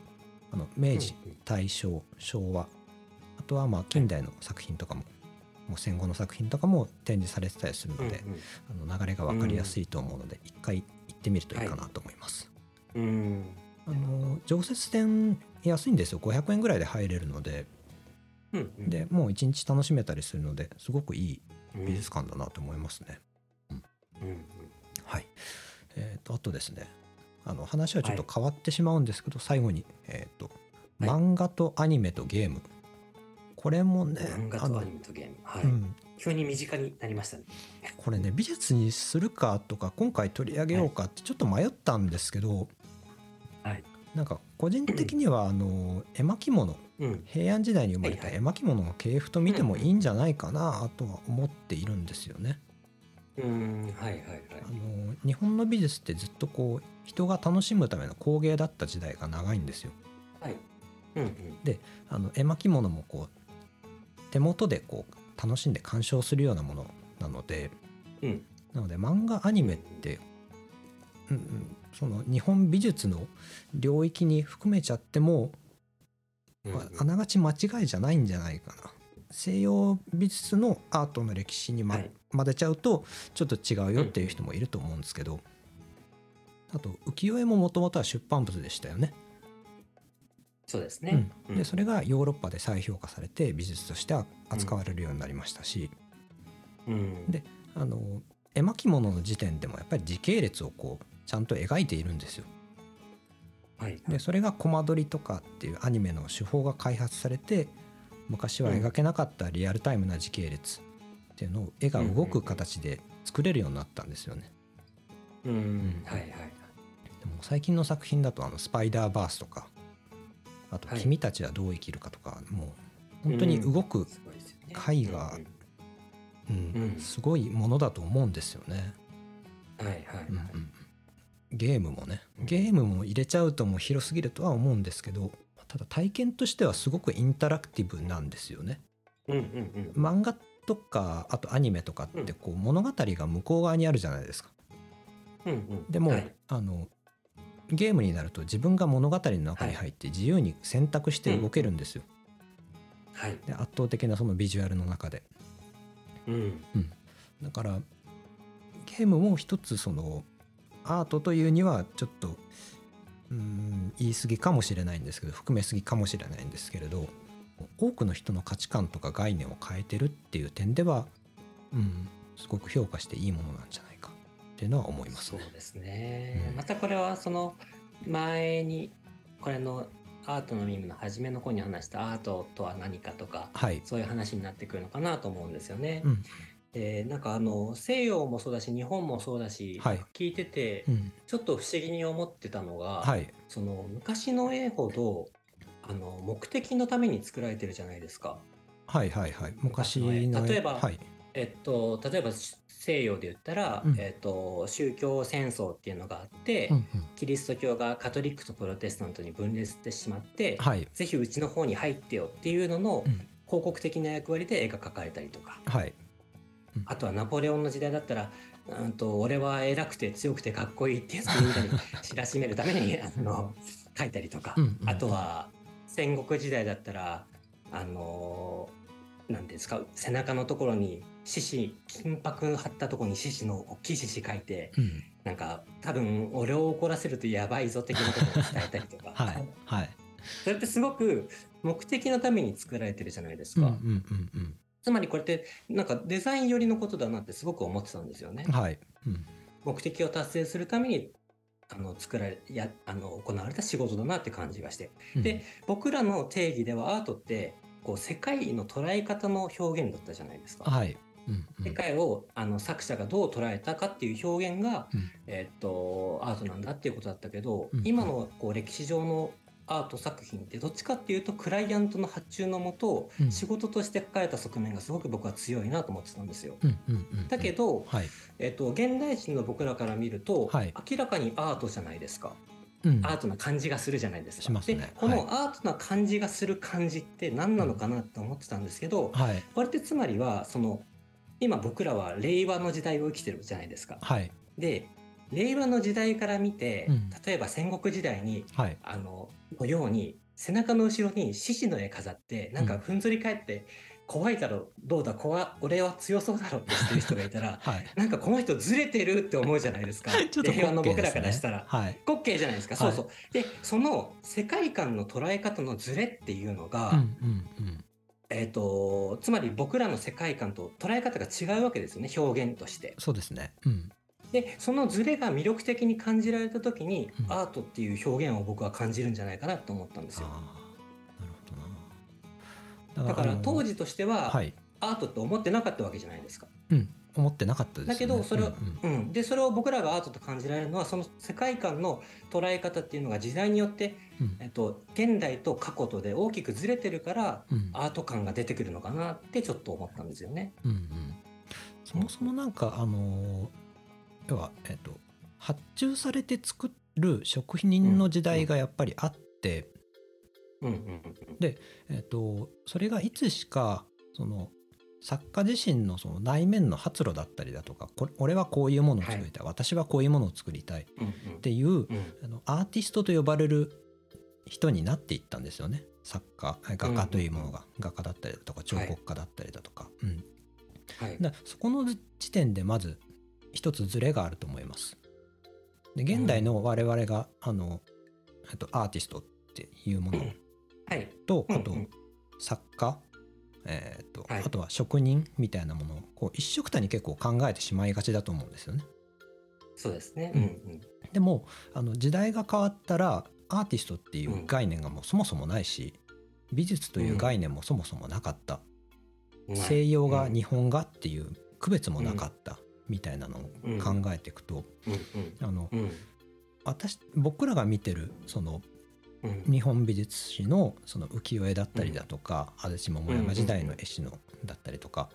あの明治大正昭和あとはまあ近代の作品とかももう戦後の作品とかも展示されてたりするので、あの流れが分かりやすいと思うので、一回行ってみるといいかなと思います。あの常設展安いんですよ500円ぐらいで入れるのでうんうん。でもう一日楽しめたりするのですごくいいうん、美術館だなと思いますね。うんうん。はい。えっ、とあとですね、あの話はちょっと変わってしまうんですけど、最後にえっ、とはい漫画とアニメとゲーム、これもね、漫画とアニメとゲーム。はい。うん、急に身近になりましたね。これね美術にするかとか今回取り上げようかってちょっと迷ったんですけど、はい。なんか個人的にはあの絵巻物うん。平安時代に生まれたはいはい絵巻物の系譜と見てもいいんじゃないかなとは思っているんですよね。うん。はいはいはい。あの日本の美術ってずっとこう人が楽しむための工芸だった時代が長いんですよ。はい。うんうん。であの絵巻物もこう手元でこう楽しんで鑑賞するようなものなのでうん。なので漫画アニメって、うんうん、その日本美術の領域に含めちゃっても、まああながち間違いじゃないんじゃないかな。西洋美術のアートの歴史に、まはい混ぜちゃうとちょっと違うよっていう人もいると思うんですけど、あと浮世絵ももともとは出版物でしたよね。そうですね。うん、でそれがヨーロッパで再評価されて美術としては扱われるようになりましたし、うん。であの絵巻物の時点でもやっぱり時系列をこうちゃんと描いているんですよ。はいでそれがコマ撮りとかっていうアニメの手法が開発されて昔は描けなかったリアルタイムな時系列っていうのを絵が動く形で作れるようになったんですよね。うん、んはいはい。でも最近の作品だとあのスパイダーバースとかあと「はい。君たちはどう生きるか」とかもう本当に動く、絵画うんうん。うんすごいものだと思うんですよね。はいはいうんうん。ゲームもね。ゲームも入れちゃうともう広すぎるとは思うんですけどただ体験としてはすごくインタラクティブなんですよね。うんうん。漫画とかあとアニメとかってこう物語が向こう側にあるじゃないですか。うんうん。うんでも、はい。あのゲームになると自分が物語の中に入って自由に選択して動けるんですよ。はい。で圧倒的なそのビジュアルの中で。うん。だからゲームも一つそのアートというにはちょっとうーん言い過ぎかもしれないんですけど含めすぎかもしれないんですけれど多くの人の価値観とか概念を変えてるっていう点では、うん、すごく評価していいものなんじゃないか。っていうのは思いますね。そうですね、うん。またこれはその前にこれのアートのミムの初めの方に話したアートとは何かとかはい、そういう話になってくるのかなと思うんですよね。うん。でなんかあの西洋もそうだし日本もそうだし、はい。聞いててうん。ちょっと不思議に思ってたのが、はい。その昔の絵ほどあの目的のために作られてるじゃないですか。はいはいはい。昔の例えばはい。えっと、例えば西洋で言ったら、うん。えっと、宗教戦争っていうのがあって、うんうん。キリスト教がカトリックとプロテスタントに分裂してしまって、はい。ぜひうちの方に入ってよっていうののうん。広告的な役割で絵が描かれたりとか、はい。あとはナポレオンの時代だったら、うんと俺は偉くて強くてかっこいいってやつみんなに知らしめるためにあの描いたりとか、うんうん。あとは戦国時代だったらあの何ですか背中のところに獅子金箔貼ったところに獅子の大きい獅子描いてうん。なんか多分俺を怒らせるとやばいぞ的なことを伝えたりとか、はいはい。それってすごく目的のために作られてるじゃないですか、うんうんうんつまりこれってなんかデザイン寄りのことだなってすごく思ってたんですよね。うん。はい。うん。目的を達成するためにあの作られやあの行われた仕事だなって感じがして。うん。で僕らの定義ではアートってこう世界の捉え方の表現だったじゃないですか。はい。うんうん。世界をあの作者がどう捉えたかっていう表現が、うん。えっとアートなんだっていうことだったけど、うん。今のこう歴史上のアート作品ってどっちかっていうとクライアントの発注のもと、うん。仕事として書かれた側面がすごく僕は強いなと思ってたんですよ。うんうんうんだけど、はい。えっと、現代人の僕らから見ると、はい。明らかにアートじゃないですか。うん。アートな感じがするじゃないですか。すね。で、このアートな感じがする感じって何なのかなって思ってたんですけど、はい。これってつまりは、その、今僕らは令和の時代を生きてるじゃないですか。はい。で、令和の時代から見て、うん。例えば戦国時代に、はい。あの、のように、背中の後ろに獅子の絵飾って、なんかふん。ぞり返って、怖いだろ、どうだ、怖俺は強そうだろってしてる人がいたら、はい。なんかこの人ずれてるって思うじゃないですか。ちょっと令和の僕らからしたら。はい。滑稽じゃないですか。そうそう。で、その世界観の捉え方のズレっていうのが、うんうんうん。えっ、と、つまり僕らの世界観と捉え方が違うわけですよね、表現として。そうですね。うんで、そのズレが魅力的に感じられた時に、うん。アートっていう表現を僕は感じるんじゃないかなと思ったんですよ。ああなるほどな。だから当時としては、はい。アートって思ってなかったわけじゃないですか。うん思ってなかったですよね。だけど、それを、うんうん。うん、で、それを僕らがアートと感じられるのは、その世界観の捉え方っていうのが時代によって、うん。えっと、現代と過去とで大きくずれてるから、うん。アート感が出てくるのかなってちょっと思ったんですよね。うんうん。そもそもなんかあの要はえっと発注されて作る食品の時代がやっぱりあって、うんうんうん。でえっとそれがいつしかその作家自身のその内面の発露だったりだとか俺はこういうものを作りたい、私はこういうものを作りたいっうんうん。ていううん。あのアーティストと呼ばれる人になっていったんですよね。作家え画家というものが、画家だったりだとか彫刻家だったりだとか、うん、はい。だそこの時点でまず一つズレがあると思います。で現代の我々が、あのえっとアーティストっていうものはい。とあとうん。うん作家、えーっとはい。あとは職人みたいなものをこう一緒くたに結構考えてしまいがちだと思うんですよね。そうですね。ううんんうん。でもあの時代が変わったらアーティストっていう概念がもうそもそもないし、美術という概念もそもそもなかった、西洋画、日本画っていう区別もなかったみたいなのを考えていくと、あの私僕らが見てるその日本美術史のその浮世絵だったりだとか、安土桃山時代の絵師のだったりとか、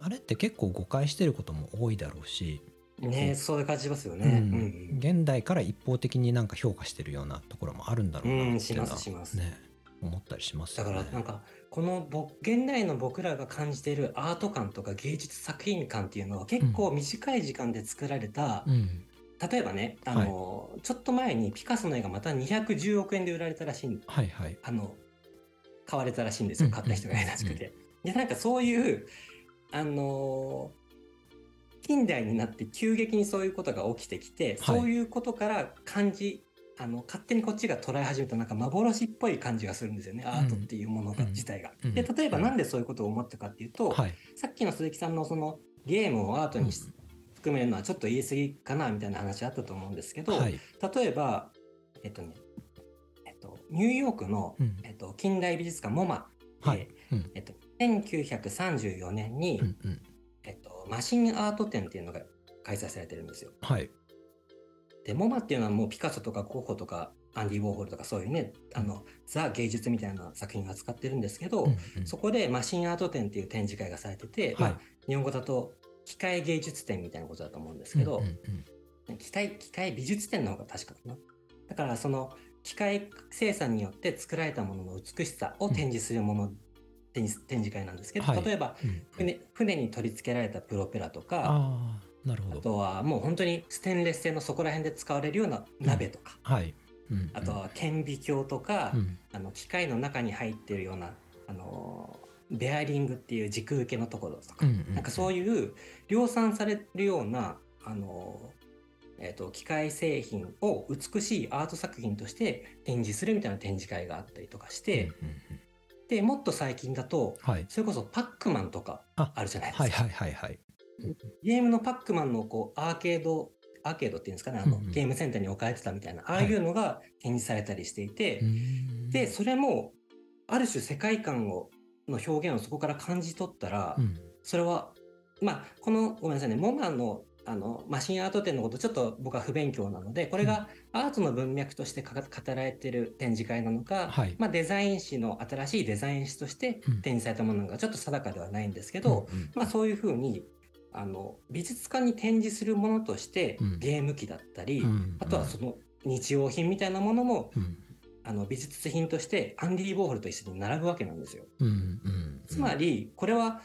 あれって結構誤解してることも多いだろうし、ねそういう感じますよね、うん。現代から一方的になんか評価してるようなところもあるんだろうなってね、思ったりしますよね。だからなんかこのぼ現代の僕らが感じているアート感とか芸術作品感っていうのは結構短い時間で作られた、うん。例えばねあの、はい、ちょっと前にピカソの絵がまた210億円で売られたらしい、はいはい、あの買われたらしいんですよ。買った人がいらしくて。でなんかそういうあの近代になって急激にそういうことが起きてきて、はい、そういうことから感じあの勝手にこっちが捉え始めたなんか幻っぽい感じがするんですよね、アートっていうものが、自体が。で例えばなんでそういうことを思ったかっていうと、はい、さっきの鈴木さんのそのゲームをアートに含めるのはちょっと言い過ぎかなみたいな話あったと思うんですけど、はい、例えば、えっとねえっと、ニューヨークの、うん、えっと、近代美術館 MoMA で、はい。うん、えっと、1934年に、うんうん、えっと、マシンアート展っていうのが開催されてるんですよ。はい、で MoMA っていうのはもうピカソとかゴッホとかアンディ・ウォーホルとかそういうねあのザ芸術みたいな作品を扱ってるんですけど、うんうん、そこでマシンアート展っていう展示会がされてて、はい、まあ、日本語だと機械芸術展みたいなことだと思うんですけど、うんうんうん、機械機械美術展の方が確かかな。だからその機械生産によって作られたものの美しさを展示するもの、うん、展示展示会なんですけど、はい、例えば、うん、船船に取り付けられたプロペラとかあなるほど。あとはもう本当にステンレス製のそこら辺で使われるような鍋とか、はい。うん。うん、あとは顕微鏡とか、うん、あの機械の中に入ってるようなあのベアリングっていう軸受けのところとか、うんうんうん、なんかそういう量産されるようなあの、えーと、と機械製品を美しいアート作品として展示するみたいな展示会があったりとかして、うんうんうん、でもっと最近だと、はい、それこそパックマンとかあるじゃないですか。はいはいはいはい、ゲームのパックマンのこうアーケードアーケードっていうんですかねあの、うんうん、ゲームセンターに置かれてたみたいなああいうのが展示されたりしていて、はい、でそれもある種世界観をの表現をそこから感じ取ったら、うん、それはまあこのごめんなさいねモマのあのマシンアート展のことちょっと僕は不勉強なのでこれがアートの文脈として語られてる展示会なのか、はい、まあ、デザイン誌の新しいデザイン誌として展示されたものなのかちょっと定かではないんですけど、うんうん、まあ、そういうふうにあの美術館に展示するものとして、うん、ゲーム機だったり、うん、あとはその日用品みたいなものも、うん、あの美術品としてアンディ・ウォーホルと一緒に並ぶわけなんですよ。つまりこれは、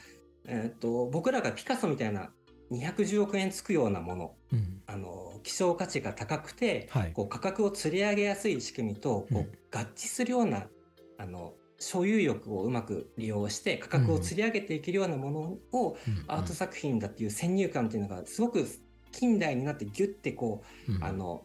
えーと、と僕らがピカソみたいな210億円つくようなもの、うん、あの希少価値が高くて、はい、こう価格を釣り上げやすい仕組みとこう合致するような、あの所有欲をうまく利用して価格を釣り上げていけるようなものをアート作品だっていう先入観っていうのがすごく近代になってギュッてこう、うん、あの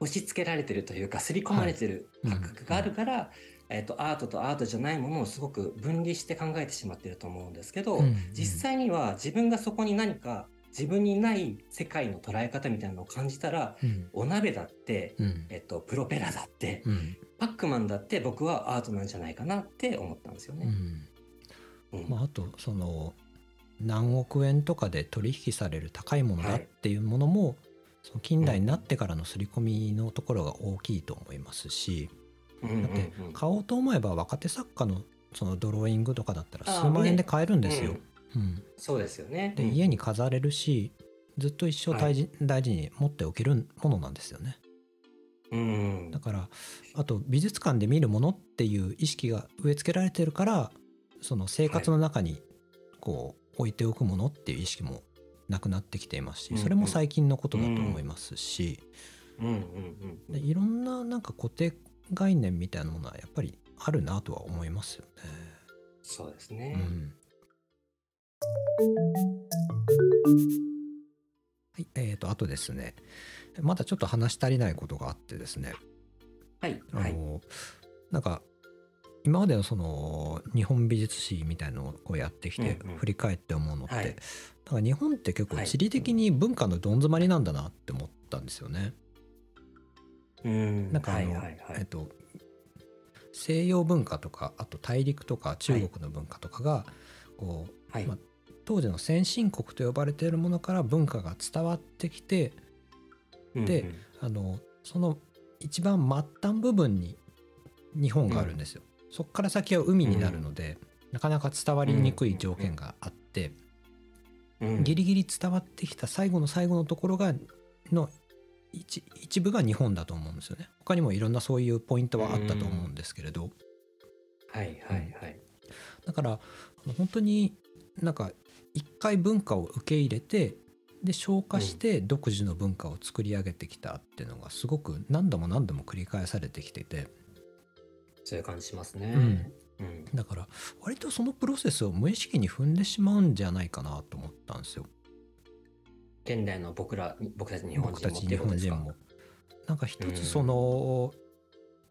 押し付けられてるというか刷り込まれてる感覚があるから、はい、えーと、とアートとアートじゃないものをすごく分離して考えてしまってると思うんですけど、実際には自分がそこに何か自分にない世界の捉え方みたいなのを感じたら、うん、お鍋だって、うん、えっと、プロペラだって、うん、パックマンだって僕はアートなんじゃないかなって思ったんですよね。まあ、あとその何億円とかで取引される高いものだっていうものも、はい、その近代になってからの刷り込みのところが大きいと思いますし、だって買おうと思えば若手作家のそのドローイングとかだったら数万円で買えるんですよ。うん、そうですよね。で、家に飾れるしずっと一生大事,、大事に持っておけるものなんですよね。うん、だからあと美術館で見るものっていう意識が植え付けられてるからその生活の中にこう置いておくものっていう意識もなくなってきていますしそれも最近のことだと思いますし。いろんななんか固定概念みたいなものはやっぱりあるなとは思いますよね。そうですね、うんはい、えーとあとですねまだちょっと話し足りないことがあってですね。はい、あの、はい、なんか今までのその日本美術史みたいのをやってきてうんうん。振り返って思うのって、はい。だから日本って結構はい。地理的に文化のどん詰まりなんだなって思ったんですよね。うん。なんかあの、はいはいはい。えっと西洋文化とかあと大陸とか中国の文化とかが、こうはい。まあ当時の先進国と呼ばれているものから文化が伝わってきてでうんうん。あのその一番末端部分に日本があるんですよ。そこから先は海になるので、なかなか伝わりにくい条件があって、うん。ギリギリ伝わってきた最後の最後のところがの一一部が日本だと思うんですよね。他にもいろんなそういうポイントはあったと思うんですけれど、はいはいはい。だから本当になんか一回文化を受け入れてで消化して独自の文化を作り上げてきたっていうのがすごく何度も何度も繰り返されてきてて。そういう感じしますね。うん。だから割とそのプロセスを無意識に踏んでしまうんじゃないかなと思ったんですよ。現代の僕ら僕たち日本人も僕たち日本人も。なんか一つその、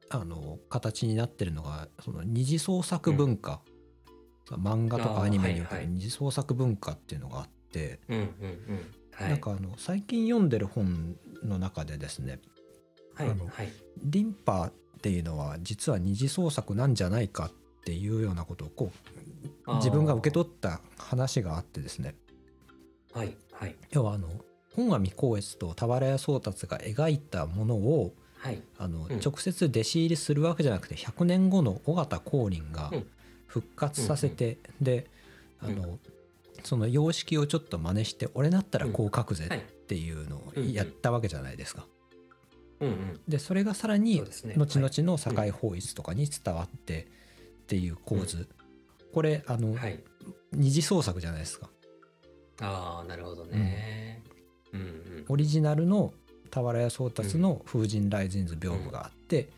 あの形になってるのがその二次創作文化、漫画とかアニメにおける二次創作文化っていうのがあって、うんうんうん。はい。なんかあの最近読んでる本の中でですねリンパっていうのは実は二次創作なんじゃないかっていうようなことをこう自分が受け取った話があってですね。はいはい。要はあの本阿弥光悦と俵屋宗達が描いたものをはい。あの、うん。直接弟子入りするわけじゃなくて100年後の尾形光琳がうん復活させて、であの、うん。その様式をちょっと真似して俺だったらこう書くぜはい。っていうのをうんうん。やったわけじゃないですか。うんうん。でそれがさらに後々の堺法一とかに伝わってっていう構図、これあの、はい。二次創作じゃないですか。ああなるほどね。うん。うんオリジナルの俵屋宗達の「風神雷神図屏風」があって、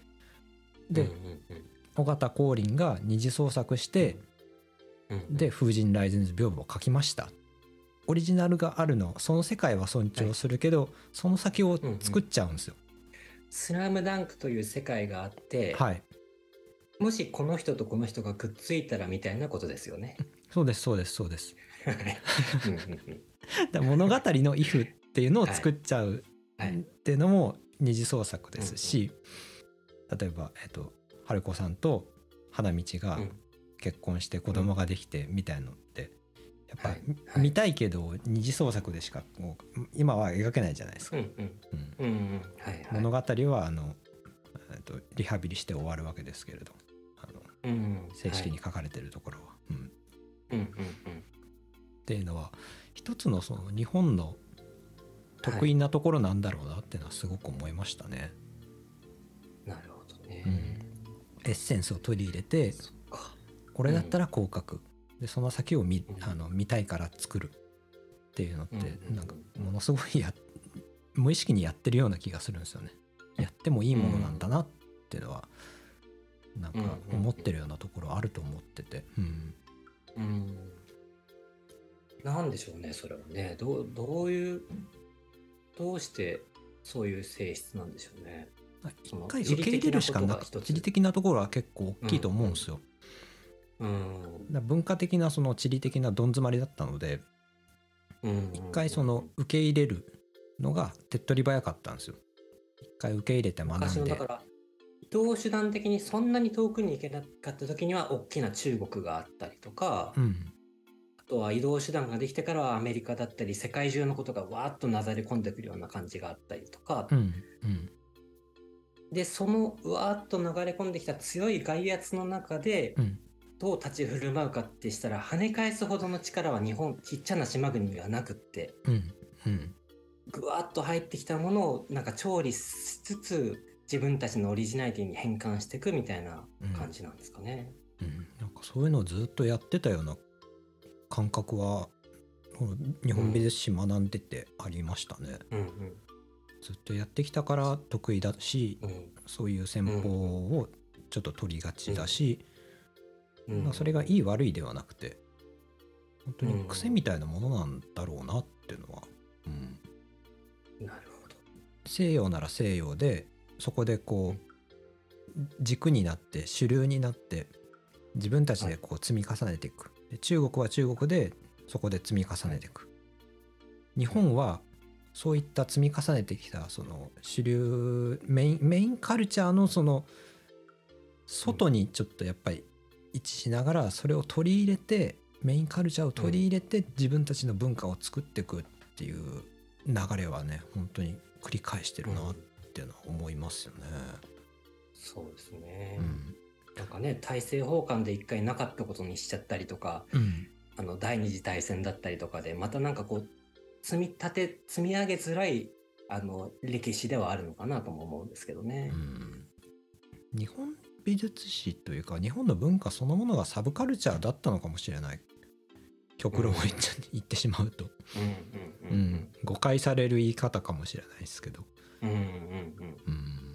でうんうんうん尾形光琳が二次創作して、うん。うんで「風神雷神図屏風」を書きました。オリジナルがあるのその世界は尊重するけど、その先を作っちゃうんですよ、スラムダンクという世界があって、はい。もしこの人とこの人がくっついたらみたいなことですよね。そうですそうですそうです。物語の「イフ」っていうのを作っちゃうはいっていうのも二次創作ですし、例えば、えっと、春子さんと花道がうん。結婚して子供ができてみたいのってやっぱ、はい。みはい。見たいけど二次創作でしかもう今は描けないじゃないですか。うんうん。うん。うんうん。はいはい。物語はあの、えっと、リハビリして終わるわけですけれどあのうん正式にはい書かれてるところは。うん。うんうんっていうのは一つのその日本の得意なところなんだろうなっていうのはすごく思いましたね。うんなるほどね。エッセンスを取り入れて。これだったらこう書く、でその先を見うんあの見たいから作るっていうのって、うんうんうんなんかものすごいや無意識にやってるような気がするんですよね。やってもいいものなんだなっていうのは、なんか思ってるようなところあると思ってて、うんうん。なんでしょうね、それはね。どうどういう、どうしてそういう性質なんでしょうね。一回受け入れるしかなく地理的なことが一つ。地理的なところは結構大きいと思うんですよ。うん。だから文化的なその地理的などん詰まりだったのでうん一回その受け入れるのが手っ取り早かったんですよ。一回受け入れて学んで。だから移動手段的にそんなに遠くに行けなかった時には大きな中国があったりとか、うん。あとは移動手段ができてからはアメリカだったり世界中のことがわーっとなだれ込んでくるような感じがあったりとか、うん。うんでそのわーっと流れ込んできた強い外圧の中でうん。どう立ち振る舞うかってしたら跳ね返すほどの力は日本ちっちゃな島国にはなくって。うん。うん。ぐわーっと入ってきたものをなんか調理しつつ自分たちのオリジナリティに変換していくみたいな感じなんですかね。うん。なんかそういうのをずっとやってたような感覚は日本美術史学んでてありましたね。うんずっとやってきたから得意だしうん。そういう戦法をちょっと取りがちだし、うん。まあ、それがいい悪いではなくて本当に癖みたいなものなんだろうなっていうのは、うん、なるほど。西洋なら西洋でそこでこう軸になって主流になって自分たちでこう積み重ねていく。で中国は中国でそこで積み重ねていく。日本はそういった積み重ねてきたその主流メインメインカルチャーのその外にちょっとやっぱり位置しながらそれを取り入れてメインカルチャーを取り入れて自分たちの文化を作っていくっていう流れはね本当に繰り返してるなっていうのは思いますよね。そうですね。うんなんかね、大政奉還で一回なかったことにしちゃったりとか、うんあの第二次大戦だったりとかで、またなんかこう、積み立て、積み上げづらい、あの、歴史ではあるのかなとも思うんですけどね。う。ん。日本美術史というか日本の文化そのものがサブカルチャーだったのかもしれない。極論を言っちゃ言ってしまうと、うんううんん。誤解される言い方かもしれないですけど、うん。うんうん。うん。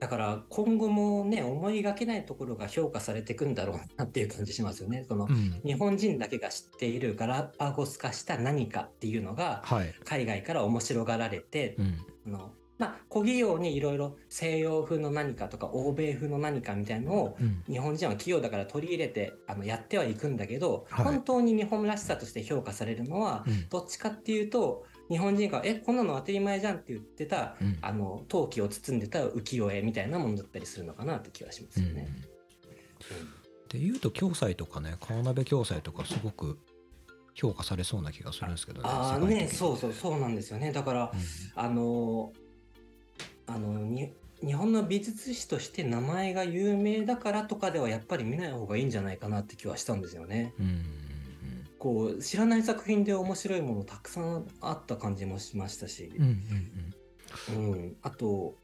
うんだから今後もね、思いがけないところが評価されていくんだろうなっていう感じしますよね。そのうん。日本人だけが知っているガラパゴス化した何かっていうのがはい、海外から面白がられて、うん。あのまあ小企業にいろいろ西洋風の何かとか欧米風の何かみたいのをうん。日本人は企業だから取り入れてあのやってはいくんだけど、はい。本当に日本らしさとして評価されるのはうん。どっちかっていうと日本人が「えこんなの当たり前じゃん」って言ってたうん。あの陶器を包んでた浮世絵みたいなものだったりするのかなって気がしますよね。でいうと共済とかね川鍋共済とかすごく評価されそうな気がするんですけどねああねそうそうそうなんですよね。だからあのあのに日本の美術史として名前が有名だからとかではやっぱり見ない方がいいんじゃないかなって気はしたんですよね。うんうんこう知らない作品で面白いものたくさんあった感じもしましたし。うん、うんうん。うん、あと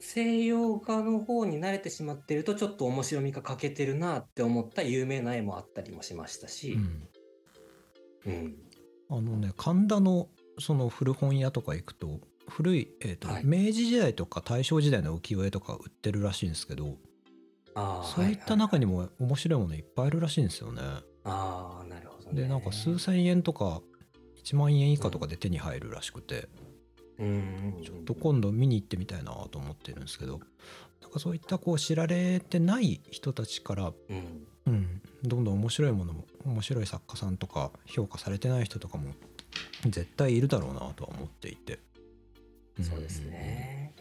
西洋画の方に慣れてしまってるとちょっと面白みが欠けてるなって思った有名な絵もあったりもしましたし。う、ん。うん。あのね神田のその古本屋とか行くと古い、えーとはい。明治時代とか大正時代の浮世絵とか売ってるらしいんですけどそういったは中にも面白いものいっぱいあるらしいんですよね。あーなるほど。ね。でなんか数千円とか1万円以下とかで手に入るらしくてうんうんうんちょっと今度見に行ってみたいなと思ってるんですけどなんかそういったこう知られてない人たちから、うんうん、どんどん面白いものも面白い作家さんとか評価されてない人とかも絶対いるだろうなとは思っていて。そうですね。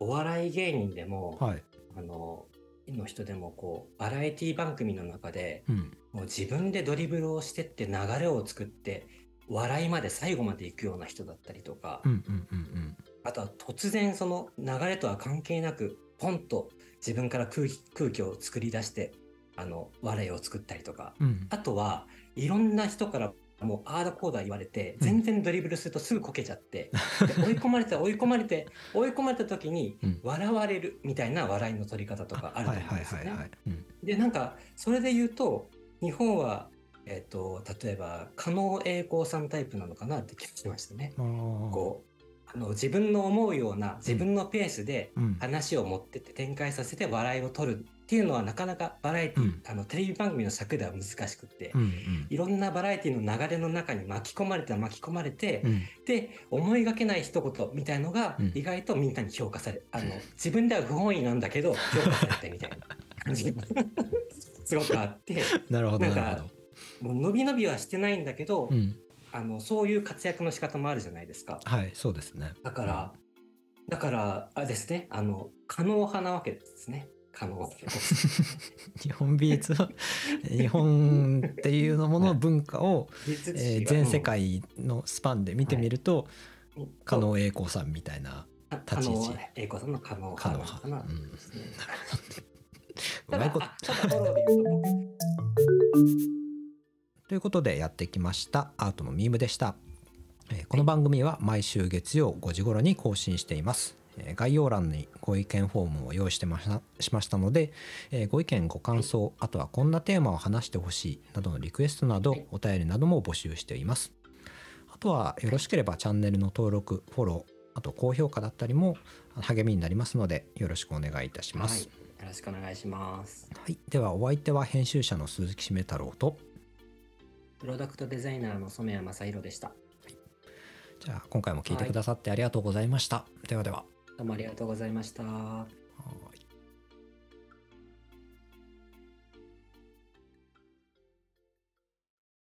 お笑い芸人でも、うん。はい。あのの人でもこうバラエティ番組の中でうん。もう自分でドリブルをしてって流れを作って笑いまで最後まで行くような人だったりとか、うんうんうんあとは突然その流れとは関係なくポンと自分から空気空気を作り出してあの笑いを作ったりとかうん。うん。あとはいろんな人からもうあーだこーだ言われてうん全然ドリブルするとすぐこけちゃって、で追い込まれて追い込まれて追い込まれた時にうん笑われるみたいな笑いの取り方とかあると思うんですよね。でなんかそれで言うと日本は、えっと例えば加納栄光さんタイプなのかなって気がしましたね。こうあの自分の思うような自分のペースでうん。話を持ってって展開させて笑いを取るっていうのはなかなかバラエティ、うんあのテレビ番組の尺では難しくって、うんうんいろんなバラエティの流れの中に巻き込まれて巻き込まれて、うん。で思いがけない一言みたいのがうん意外とみんなに評価され、あの自分では不本意なんだけど評価されてみたいな感じが すごくあって なるほどなんか。もう伸び伸びはしてないんだけど、うん。あのそういう活躍の仕方もあるじゃないですか。はい、そうですね。だから、だから、あれですね、あの、可能派なわけですね。可能。日本美術は 日本っていうのもの文化を、えー全世界のスパンで見てみると加納栄光さんみたいな可立ち位置能、栄光さんの可能可能派かな。うんですねうまいこと。ということでやってきました。アートのミームでした、えーこの番組は毎週月曜5時頃に更新しています。えー概要欄にご意見フォームを用意してましたしましたので、えーご意見ご感想あとはこんなテーマを話してほしいなどのリクエストなどはいお便りなども募集しています。あとはよろしければチャンネルの登録フォローあと高評価だったりも励みになりますのでよろしくお願いいたしまはい、すよ、ろしくお願いします。はい、ではお相手は編集者の鈴木しめ太郎とプロダクトデザイナーの染谷正弘でした。じゃあ今回も聞いてくださってありがとうございました、ではではどうもありがとうございました。